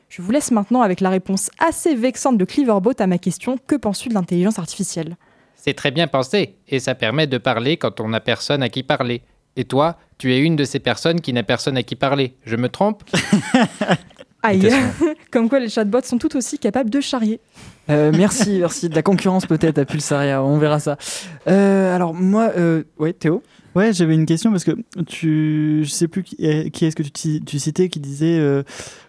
Je vous laisse maintenant avec la réponse assez vexante de Cleaverbot à ma question Que penses-tu de l'intelligence artificielle? C'est très bien pensé, et ça permet de parler quand on n'a personne à qui parler. Et toi, tu es une de ces personnes qui n'a personne à qui parler. Je me trompe? Aïe Comme quoi les chatbots sont tout aussi capables de charrier. Euh, merci, merci. De la concurrence peut-être à Pulsaria, on verra ça. Euh, alors moi, euh, ouais, Théo? Ouais, j'avais une question parce que tu, je sais plus qui, est- qui est-ce que tu, citais qui disait euh,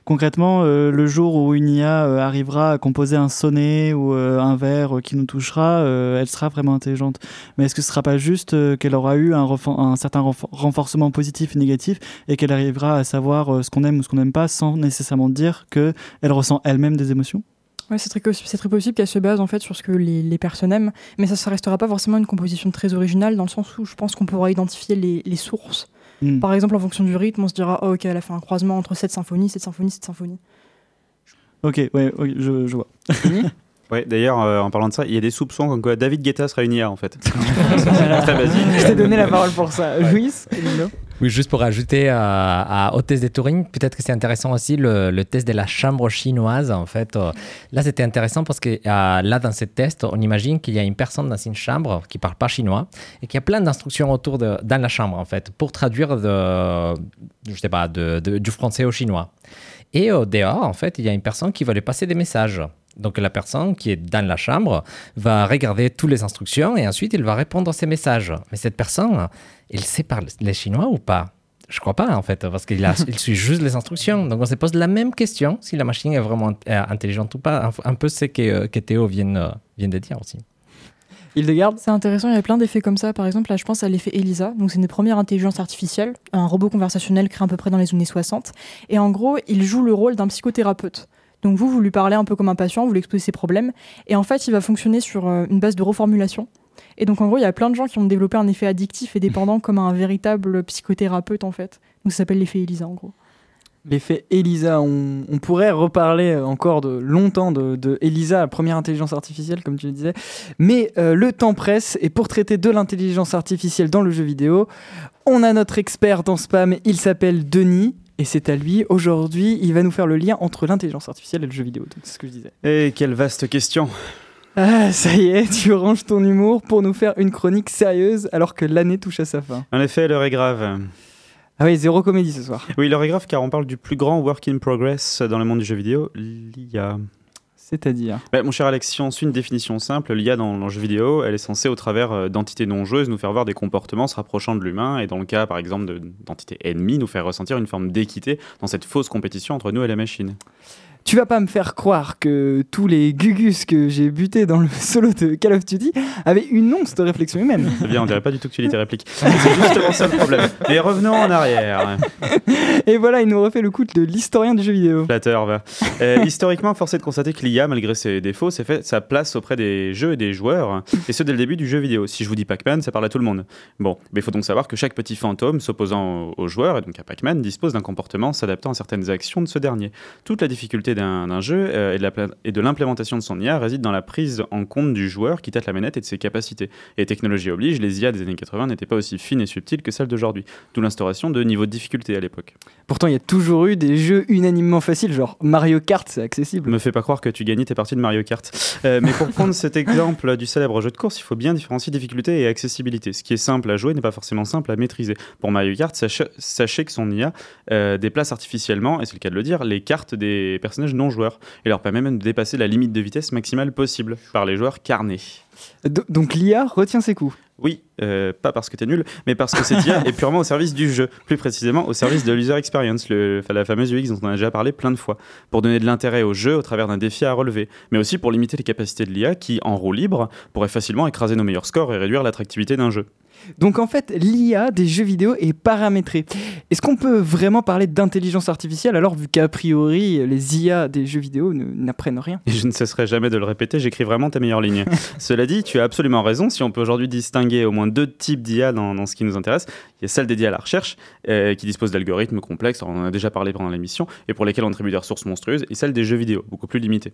concrètement le jour où une IA arrivera à composer un sonnet ou un vers qui nous touchera, elle sera vraiment intelligente. Mais est-ce que ce sera pas juste qu'elle aura eu un, certain renfor- renforcement positif et négatif et qu'elle arrivera à savoir ce qu'on aime ou ce qu'on n'aime pas sans nécessairement dire que elle ressent elle-même des émotions? Ouais, c'est très, possible qu'elle se base en fait sur ce que les, les personnes aiment, mais ça ne restera pas forcément une composition très originale dans le sens où je pense qu'on pourra identifier les, les sources. Mm. Par exemple, en fonction du rythme, on se dira oh, ok, elle a fait un croisement entre cette symphonie, cette symphonie, cette symphonie. Ok, ouais, je, je vois. Ouais, d'ailleurs, euh, en parlant de ça, il y a des soupçons comme quoi David Guetta sera une IA en fait. C'est très basique. Je t'ai donné la parole pour ça. Louis Elino Oui, juste pour ajouter euh, à- test de Turing, peut-être que c'est intéressant aussi le, test de la chambre chinoise. En fait, Euh, là, c'était intéressant parce que euh, là, dans ce test, on imagine qu'il y a une personne dans une chambre qui parle pas chinois et qu'il y a plein d'instructions autour de dans la chambre en fait pour traduire de, je sais pas, du français au chinois. Et au dehors, en fait, il y a une personne qui va lui passer des messages. Donc la personne qui est dans la chambre va regarder toutes les instructions et ensuite il va répondre à ces messages. Mais cette personne, il sait parler les chinois ou pas? Je crois pas en fait, parce qu'il a- il suit juste les instructions. Donc on se pose la même question si la machine est vraiment euh, intelligente ou pas. Un, un peu ce que, que Théo vient, euh, vient de dire aussi. Hildegarde C'est intéressant, il y a plein d'effets comme ça. Par exemple, là, je pense à l'effet ELISA. Donc, c'est une des premières intelligences artificielles, un robot conversationnel créé à peu près dans les années 60. Et en gros, il joue le rôle d'un psychothérapeute. Donc, vous, vous lui parlez un peu comme un patient, vous lui exposez ses problèmes. Et en fait, il va fonctionner sur euh, une base de reformulation. Et donc, en gros, il y a plein de gens qui ont développé un effet addictif et dépendant comme un véritable psychothérapeute, en fait. Donc, ça s'appelle l'effet ELISA, en gros. L'effet Elisa, on, on pourrait reparler encore de longtemps de, Elisa, la première intelligence artificielle, comme tu le disais. Mais euh, le temps presse et pour traiter de l'intelligence artificielle dans le jeu vidéo, on a notre expert dans Spam, il s'appelle Denis. Et c'est à lui, aujourd'hui, il va nous faire le lien entre l'intelligence artificielle et le jeu vidéo. Donc, C'est ce que je disais. Et quelle vaste question. Ah, ça y est, tu ranges ton humour pour nous faire une chronique sérieuse alors que l'année touche à sa fin. En effet, l'heure est grave. Ah oui, zéro comédie ce soir. Oui, l'heure est grave car on parle du plus grand work in progress dans le monde du jeu vidéo, l'IA. C'est-à-dire Bah, mon cher Alex, si on suit une définition simple, l'IA dans le jeu vidéo, elle est censée, au travers euh, d'entités non joueuses, nous faire voir des comportements se rapprochant de l'humain, et dans le cas, par exemple, de- d'entités ennemies, nous faire ressentir une forme d'équité dans cette fausse compétition entre nous et la machine. Tu vas pas me faire croire que tous les gugus que j'ai butés dans le solo de Call of Duty avaient une once de réflexion humaine. Eh bien, on dirait pas du tout que tu lis tes répliques. C'est justement ça le problème. Mais revenons en arrière. Et voilà, il nous refait le coup de l'historien du jeu vidéo. Flatteur, va. Euh, historiquement, force est de constater que l'IA, malgré ses défauts, s'est fait sa place auprès des jeux et des joueurs, et ce dès le début du jeu vidéo. Si je vous dis Pac-Man, ça parle à tout le monde. Bon, mais il faut donc savoir que chaque petit fantôme s'opposant aux, aux joueurs, et donc à Pac-Man, dispose d'un comportement s'adaptant à certaines actions de ce dernier. Toute la difficulté d'un jeu euh, et de la pla- et de l'implémentation de son IA réside dans la prise en compte du joueur qui tâte la manette et de ses capacités. Et technologie oblige, les IA des années 80 n'étaient pas aussi fines et subtiles que celles d'aujourd'hui, d'où l'instauration de niveaux de difficulté à l'époque. Pourtant, il y a toujours eu des jeux unanimement faciles, genre Mario Kart, c'est accessible. Me fais pas croire que tu gagnais tes parties de Mario Kart. Euh, mais pour prendre cet exemple du célèbre jeu de course, il faut bien différencier difficulté et accessibilité. Ce qui est simple à jouer n'est pas forcément simple à maîtriser. Pour Mario Kart, sachez, sachez que son IA euh, déplace artificiellement, et c'est le cas de le dire, les cartes des personnages non joueurs, et leur permet même de dépasser la limite de vitesse maximale possible par les joueurs carnés. Do- donc l'IA retient ses coups. Oui, euh, pas parce que t'es nul, mais parce que cette IA est purement au service du jeu, plus précisément au service de l'user experience, le, la fameuse UX dont on a déjà parlé plein de fois, pour donner de l'intérêt au jeu au travers d'un défi à relever, mais aussi pour limiter les capacités de l'IA qui, en roue libre, pourrait facilement écraser nos meilleurs scores et réduire l'attractivité d'un jeu. Donc en fait, l'IA des jeux vidéo est paramétrée. Est-ce qu'on peut vraiment parler d'intelligence artificielle alors vu qu'a priori les IA des jeux vidéo ne- n'apprennent rien? Et je ne cesserai jamais de le répéter, j'écris vraiment tes meilleures lignes. Cela dit, tu as absolument raison. Si on peut aujourd'hui distinguer au moins deux types d'IA dans, dans ce qui nous intéresse, il y a celle dédiée à la recherche, euh, qui dispose d'algorithmes complexes, on en a déjà parlé pendant l'émission, et pour lesquels on attribue des ressources monstrueuses, et celle des jeux vidéo, beaucoup plus limitée.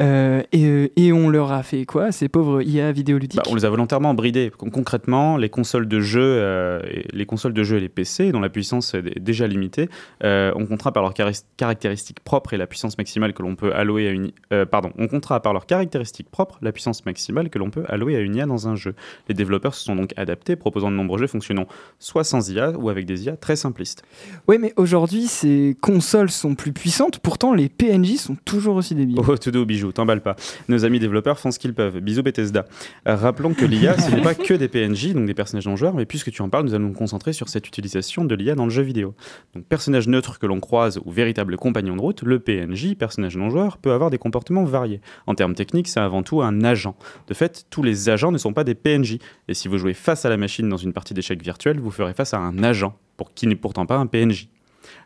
Euh, et, euh, et on leur a fait quoi Ces pauvres IA vidéoludiques Bah, on les a volontairement bridés. Con- Concrètement, les consoles de jeux, euh, et les consoles de jeux et les PC, dont la puissance est dé- déjà limitée, euh, on comptera par leurs caractéristiques propres et la puissance maximale que l'on peut allouer à une. pardon, on comptera par leurs caractéristiques propres la puissance maximale que l'on peut allouer à une IA dans un jeu. Les développeurs se sont donc adaptés, proposant de nombreux jeux fonctionnant soit sans IA ou avec des IA très simplistes. Oui, mais aujourd'hui, ces consoles sont plus puissantes, pourtant les PNJ sont toujours aussi débiles. Oh, tout doux, bijou, t'emballe pas. Nos amis développeurs font ce qu'ils peuvent. Bisous Bethesda. Rappelons que l'IA, ce n'est pas que des PNJ, donc des personnages non joueurs, mais puisque tu en parles, nous allons nous concentrer sur cette utilisation de l'IA dans le jeu vidéo. Donc, personnage neutre que l'on croise ou véritable compagnon de route, le PNJ, personnage non joueur, peut avoir des comportements variés. En termes techniques, c'est avant tout un agent. De fait, tous les agents ne sont pas des PNJ. Et si vous jouez face à la machine dans une partie d'échecs virtuelle, vous ferez face à un agent, pour qui n'est pourtant pas un PNJ.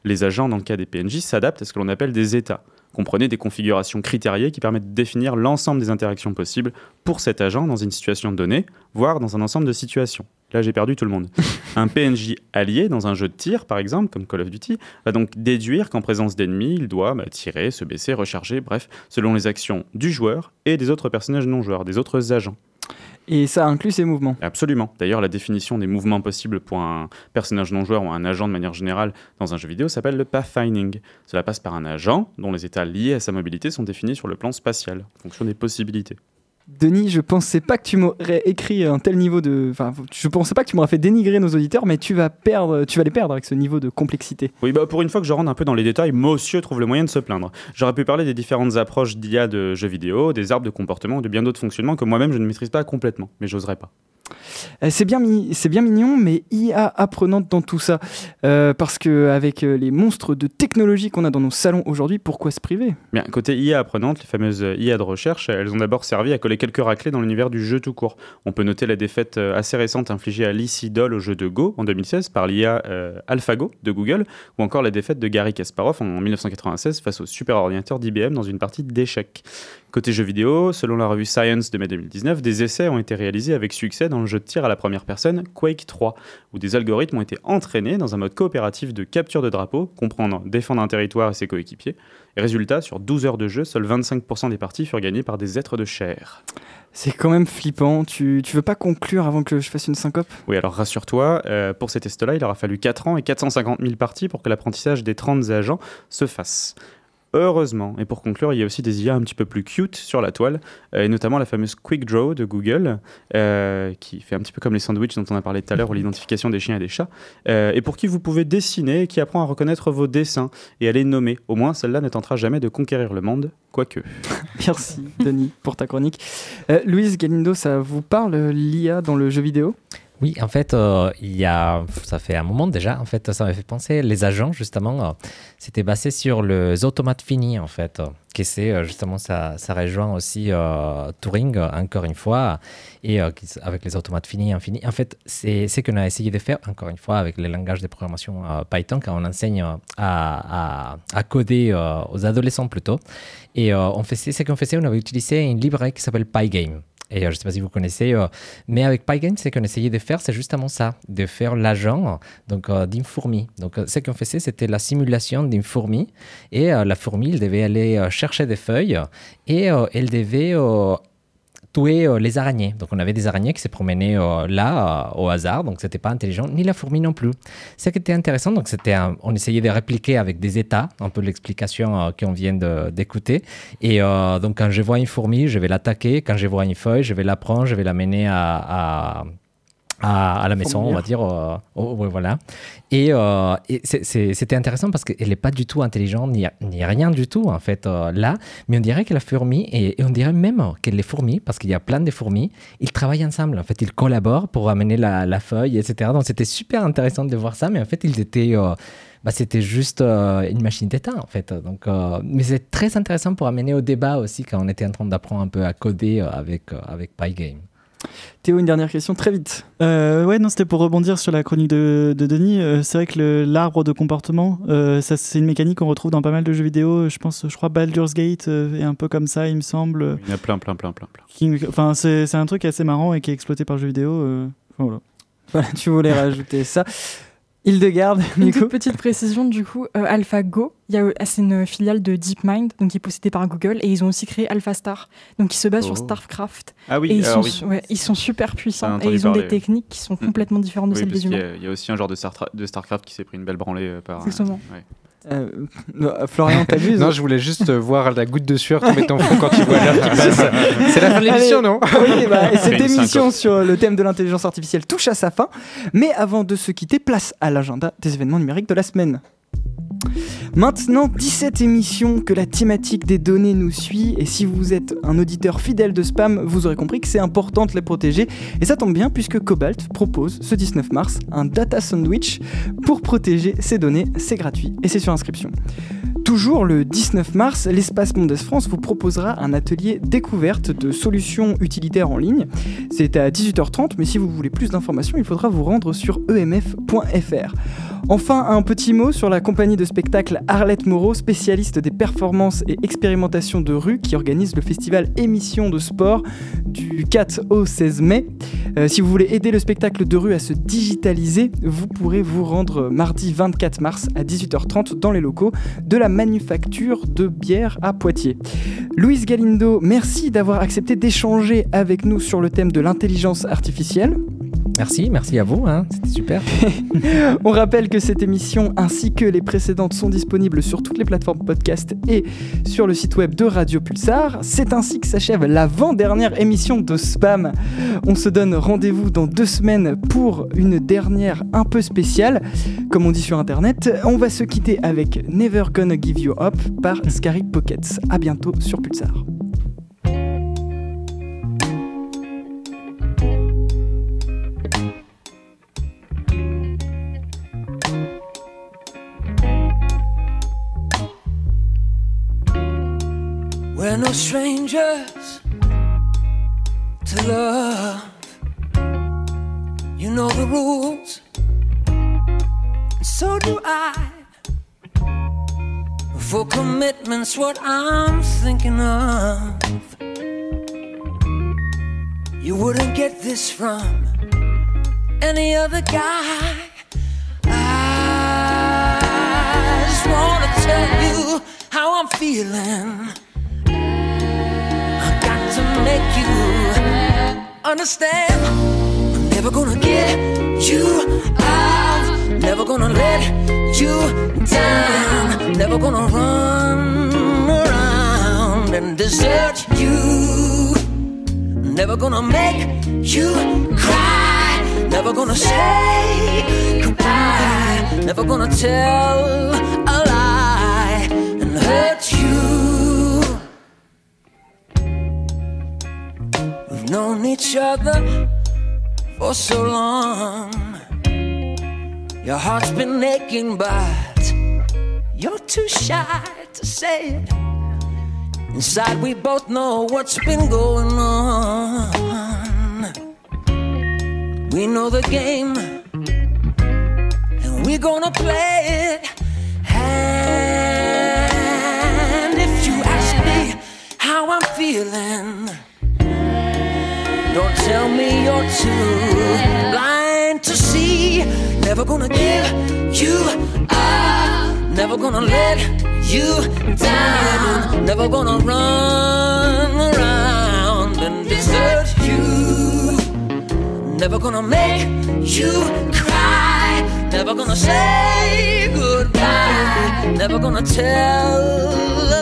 Les agents, dans le cas des PNJ, s'adaptent à ce que l'on appelle des états. Comprenez des configurations critériées qui permettent de définir l'ensemble des interactions possibles pour cet agent dans une situation donnée, voire dans un ensemble de situations. Là, j'ai perdu tout le monde. un PNJ allié dans un jeu de tir, par exemple, comme Call of Duty, va donc déduire qu'en présence d'ennemis, il doit bah, tirer, se baisser, recharger, bref, selon les actions du joueur et des autres personnages non joueurs, des autres agents. Et ça inclut ces mouvements. Absolument. D'ailleurs, la définition des mouvements possibles pour un personnage non joueur ou un agent de manière générale dans un jeu vidéo s'appelle le pathfinding. Cela passe par un agent dont les états liés à sa mobilité sont définis sur le plan spatial, en fonction des possibilités. Denis, je pensais pas que tu m'aurais écrit un tel niveau de. Enfin, je pensais pas que tu m'aurais fait dénigrer nos auditeurs, mais tu vas perdre, tu vas les perdre avec ce niveau de complexité. Oui, bah pour une fois que je rentre un peu dans les détails, Monsieur trouve le moyen de se plaindre. J'aurais pu parler des différentes approches d'IA de jeux vidéo, des arbres de comportement, de bien d'autres fonctionnements que moi-même je ne maîtrise pas complètement, mais j'oserais pas. Euh, C'est bien, bien mignon, mais IA apprenante dans tout ça. Euh, parce que avec euh, les monstres de technologie qu'on a dans nos salons aujourd'hui, pourquoi se priver? Bien, côté IA apprenante, les fameuses IA de recherche, elles ont d'abord servi à coller quelques raclés dans l'univers du jeu tout court. On peut noter la défaite assez récente infligée à Lee Sedol au jeu de Go en 2016 par l'IA AlphaGo de Google, ou encore la défaite de Gary Kasparov en 1996 face au superordinateur d'IBM dans une partie d'échecs. Côté jeux vidéo, selon la revue Science de mai 2019, des essais ont été réalisés avec succès dans le jeu de tir à la première personne Quake 3, où des algorithmes ont été entraînés dans un mode coopératif de capture de drapeau, comprenant défendre un territoire et ses coéquipiers. Et résultat, sur 12 heures de jeu, seuls 25% des parties furent gagnées par des êtres de chair. C'est quand même flippant. Tu, tu veux pas conclure avant que je fasse une syncope? Oui, alors rassure-toi, euh, pour ces tests-là, il aura fallu 4 ans et 450 000 parties pour que l'apprentissage des 30 agents se fasse. Heureusement, et pour conclure, il y a aussi des IA un petit peu plus cute sur la toile, euh, et notamment la fameuse Quick Draw de Google, euh, qui fait un petit peu comme les sandwichs dont on a parlé tout à l'heure, ou l'identification des chiens et des chats, euh, et pour qui vous pouvez dessiner, et qui apprend à reconnaître vos dessins et à les nommer. Au moins, celle-là ne tentera jamais de conquérir le monde, quoique. Merci, Denis, pour ta chronique. Louise Galindo, ça vous parle, l'IA dans le jeu vidéo? Oui, en fait, euh, il y a, ça fait un moment déjà, en fait, ça m'a fait penser, les agents, justement, euh, c'était basé sur les automates finis, en fait, qui c'est, euh, justement, ça, ça rejoint aussi euh, Turing, euh, encore une fois, et avec les automates finis, infinis. En fait, c'est ce qu'on a essayé de faire, encore une fois, avec les langages de programmation Python, quand on enseigne à, à, coder aux adolescents plutôt. Et on faisait, ce qu'on faisait, on avait utilisé une librairie qui s'appelle Pygame. Et je ne sais pas si vous connaissez, mais avec Pygame, ce qu'on essayait de faire, c'est justement ça, de faire l'agent donc d'une fourmi. Donc ce qu'on faisait, c'était la simulation d'une fourmi. Et la fourmi, elle devait aller euh, des feuilles et euh, elle devait euh, tuer euh, les araignées. Donc on avait des araignées qui se promenaient là au hasard, donc c'était pas intelligent, ni la fourmi non plus. Ce qui était intéressant, donc c'était on essayait de répliquer avec des états, un peu l'explication qu'on vient d'écouter. Et donc quand je vois une fourmi, je vais l'attaquer. Quand je vois une feuille, je vais la prendre, je vais l'amener à, à à, la maison, on va dire. oh, voilà. Et, euh, c'était intéressant parce qu'elle n'est pas du tout intelligente, ni, rien du tout, en fait, euh, là. Mais on dirait que la fourmi, et, on dirait même que les fourmis, parce qu'il y a plein de fourmis, ils travaillent ensemble. En fait, ils collaborent pour amener la, feuille, etc. Donc, c'était super intéressant de voir ça. Mais en fait, ils étaient. bah, c'était juste une machine d'état en fait. Donc, mais c'est très intéressant pour amener au débat aussi quand on était en train d'apprendre un peu à coder avec, avec Pygame. Théo, une dernière question très vite. Euh, ouais, non, c'était pour rebondir sur la chronique de, de Denis. Euh, c'est vrai que l'arbre de comportement, euh, ça, c'est une mécanique qu'on retrouve dans pas mal de jeux vidéo. Je pense, je crois, Baldur's Gate euh, est un peu comme ça, il me semble. Il y en a plein, plein, plein, plein. plein. King- Enfin, c'est c'est un truc assez marrant et qui est exploité par le jeu vidéo. euh. Voilà, tu voulais rajouter ça. Hildegarde, Une toute petite précision, du coup, euh, AlphaGo, il y a, euh, c'est une filiale de DeepMind, donc qui est possédée par Google, et ils ont aussi créé AlphaStar, donc qui se base Oh. sur Starcraft. Ah oui, et ils, alors sont, oui. ouais, ils sont super puissants, et ils ont des techniques qui sont Mm. complètement différentes de Oui, celles des humains. a- Il y, a aussi un genre de, Star- de StarCraft qui s'est pris une belle branlée euh, par. Exactement. ouais. Euh, Florian, t'abuses Non, je voulais juste euh, voir la goutte de sueur tomber ton front quand tu vois l'heure qui passe. C'est la fin de l'émission, non Oui, bah, et cette émission sur le thème de l'intelligence artificielle touche à sa fin. Mais avant de se quitter, place à l'agenda des événements numériques de la semaine. Maintenant, 17 émissions que la thématique des données nous suit, et si vous êtes un auditeur fidèle de Spam, vous aurez compris que c'est important de les protéger, et ça tombe bien puisque Cobalt propose ce 19 mars un data sandwich pour protéger ces données, c'est gratuit et c'est sur inscription. Toujours le 19 mars, l'espace Mondes France vous proposera un atelier découverte de solutions utilitaires en ligne. C'est à 18h30, mais si vous voulez plus d'informations, il faudra vous rendre sur emf.fr. Enfin, un petit mot sur la compagnie de spectacle Arlette Moreau, spécialiste des performances et expérimentations de rue, qui organise le festival Émission de sport du 4 au 16 mai. Euh, si vous voulez aider le spectacle de rue à se digitaliser, vous pourrez vous rendre mardi 24 mars à 18h30 dans les locaux de la manufacture de bière à Poitiers. Louise Galindo, merci d'avoir accepté d'échanger avec nous sur le thème de l'intelligence artificielle. Merci, merci à vous, hein, c'était super. On rappelle que cette émission ainsi que les précédentes sont disponibles sur toutes les plateformes podcast et sur le site web de Radio Pulsar. C'est ainsi que s'achève l'avant-dernière émission de Spam. On se donne rendez-vous dans deux semaines pour une dernière un peu spéciale. Comme on dit sur internet, on va se quitter avec Never Gonna Give You Up par Scary Pockets. A bientôt sur Pulsar. We're no strangers to love. You know the rules, and so do I. For commitment's what I'm thinking of. You wouldn't get this from any other guy. I just wanna tell you how I'm feeling. To make you understand. I'm never gonna get you out. Never gonna let you down. Never gonna run around and desert you. Never gonna make you cry. Never gonna say goodbye. Never gonna tell a lie and hurt you. Known each other for so long. Your heart's been aching, but you're too shy to say it. Inside, we both know what's been going on. We know the game, and we're gonna play it. And if you ask me how I'm feeling, don't tell me you're too blind to see. Never gonna give you up, never gonna let you down, never gonna run around and desert you. Never gonna make you cry. Never gonna say goodbye. Never gonna tell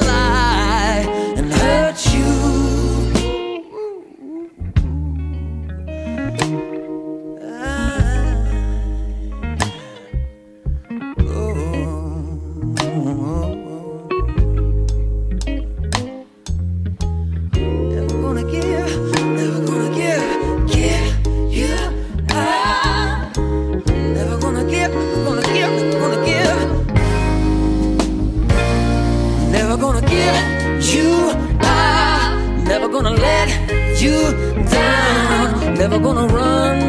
Never gonna run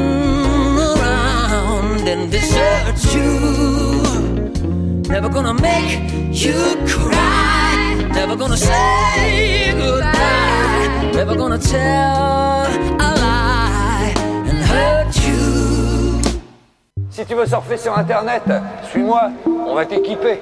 around and desert you. Never gonna make you cry. Never gonna say goodbye. Never gonna tell a lie and hurt you. Si tu veux surfer sur Internet, suis-moi, on va t'équiper.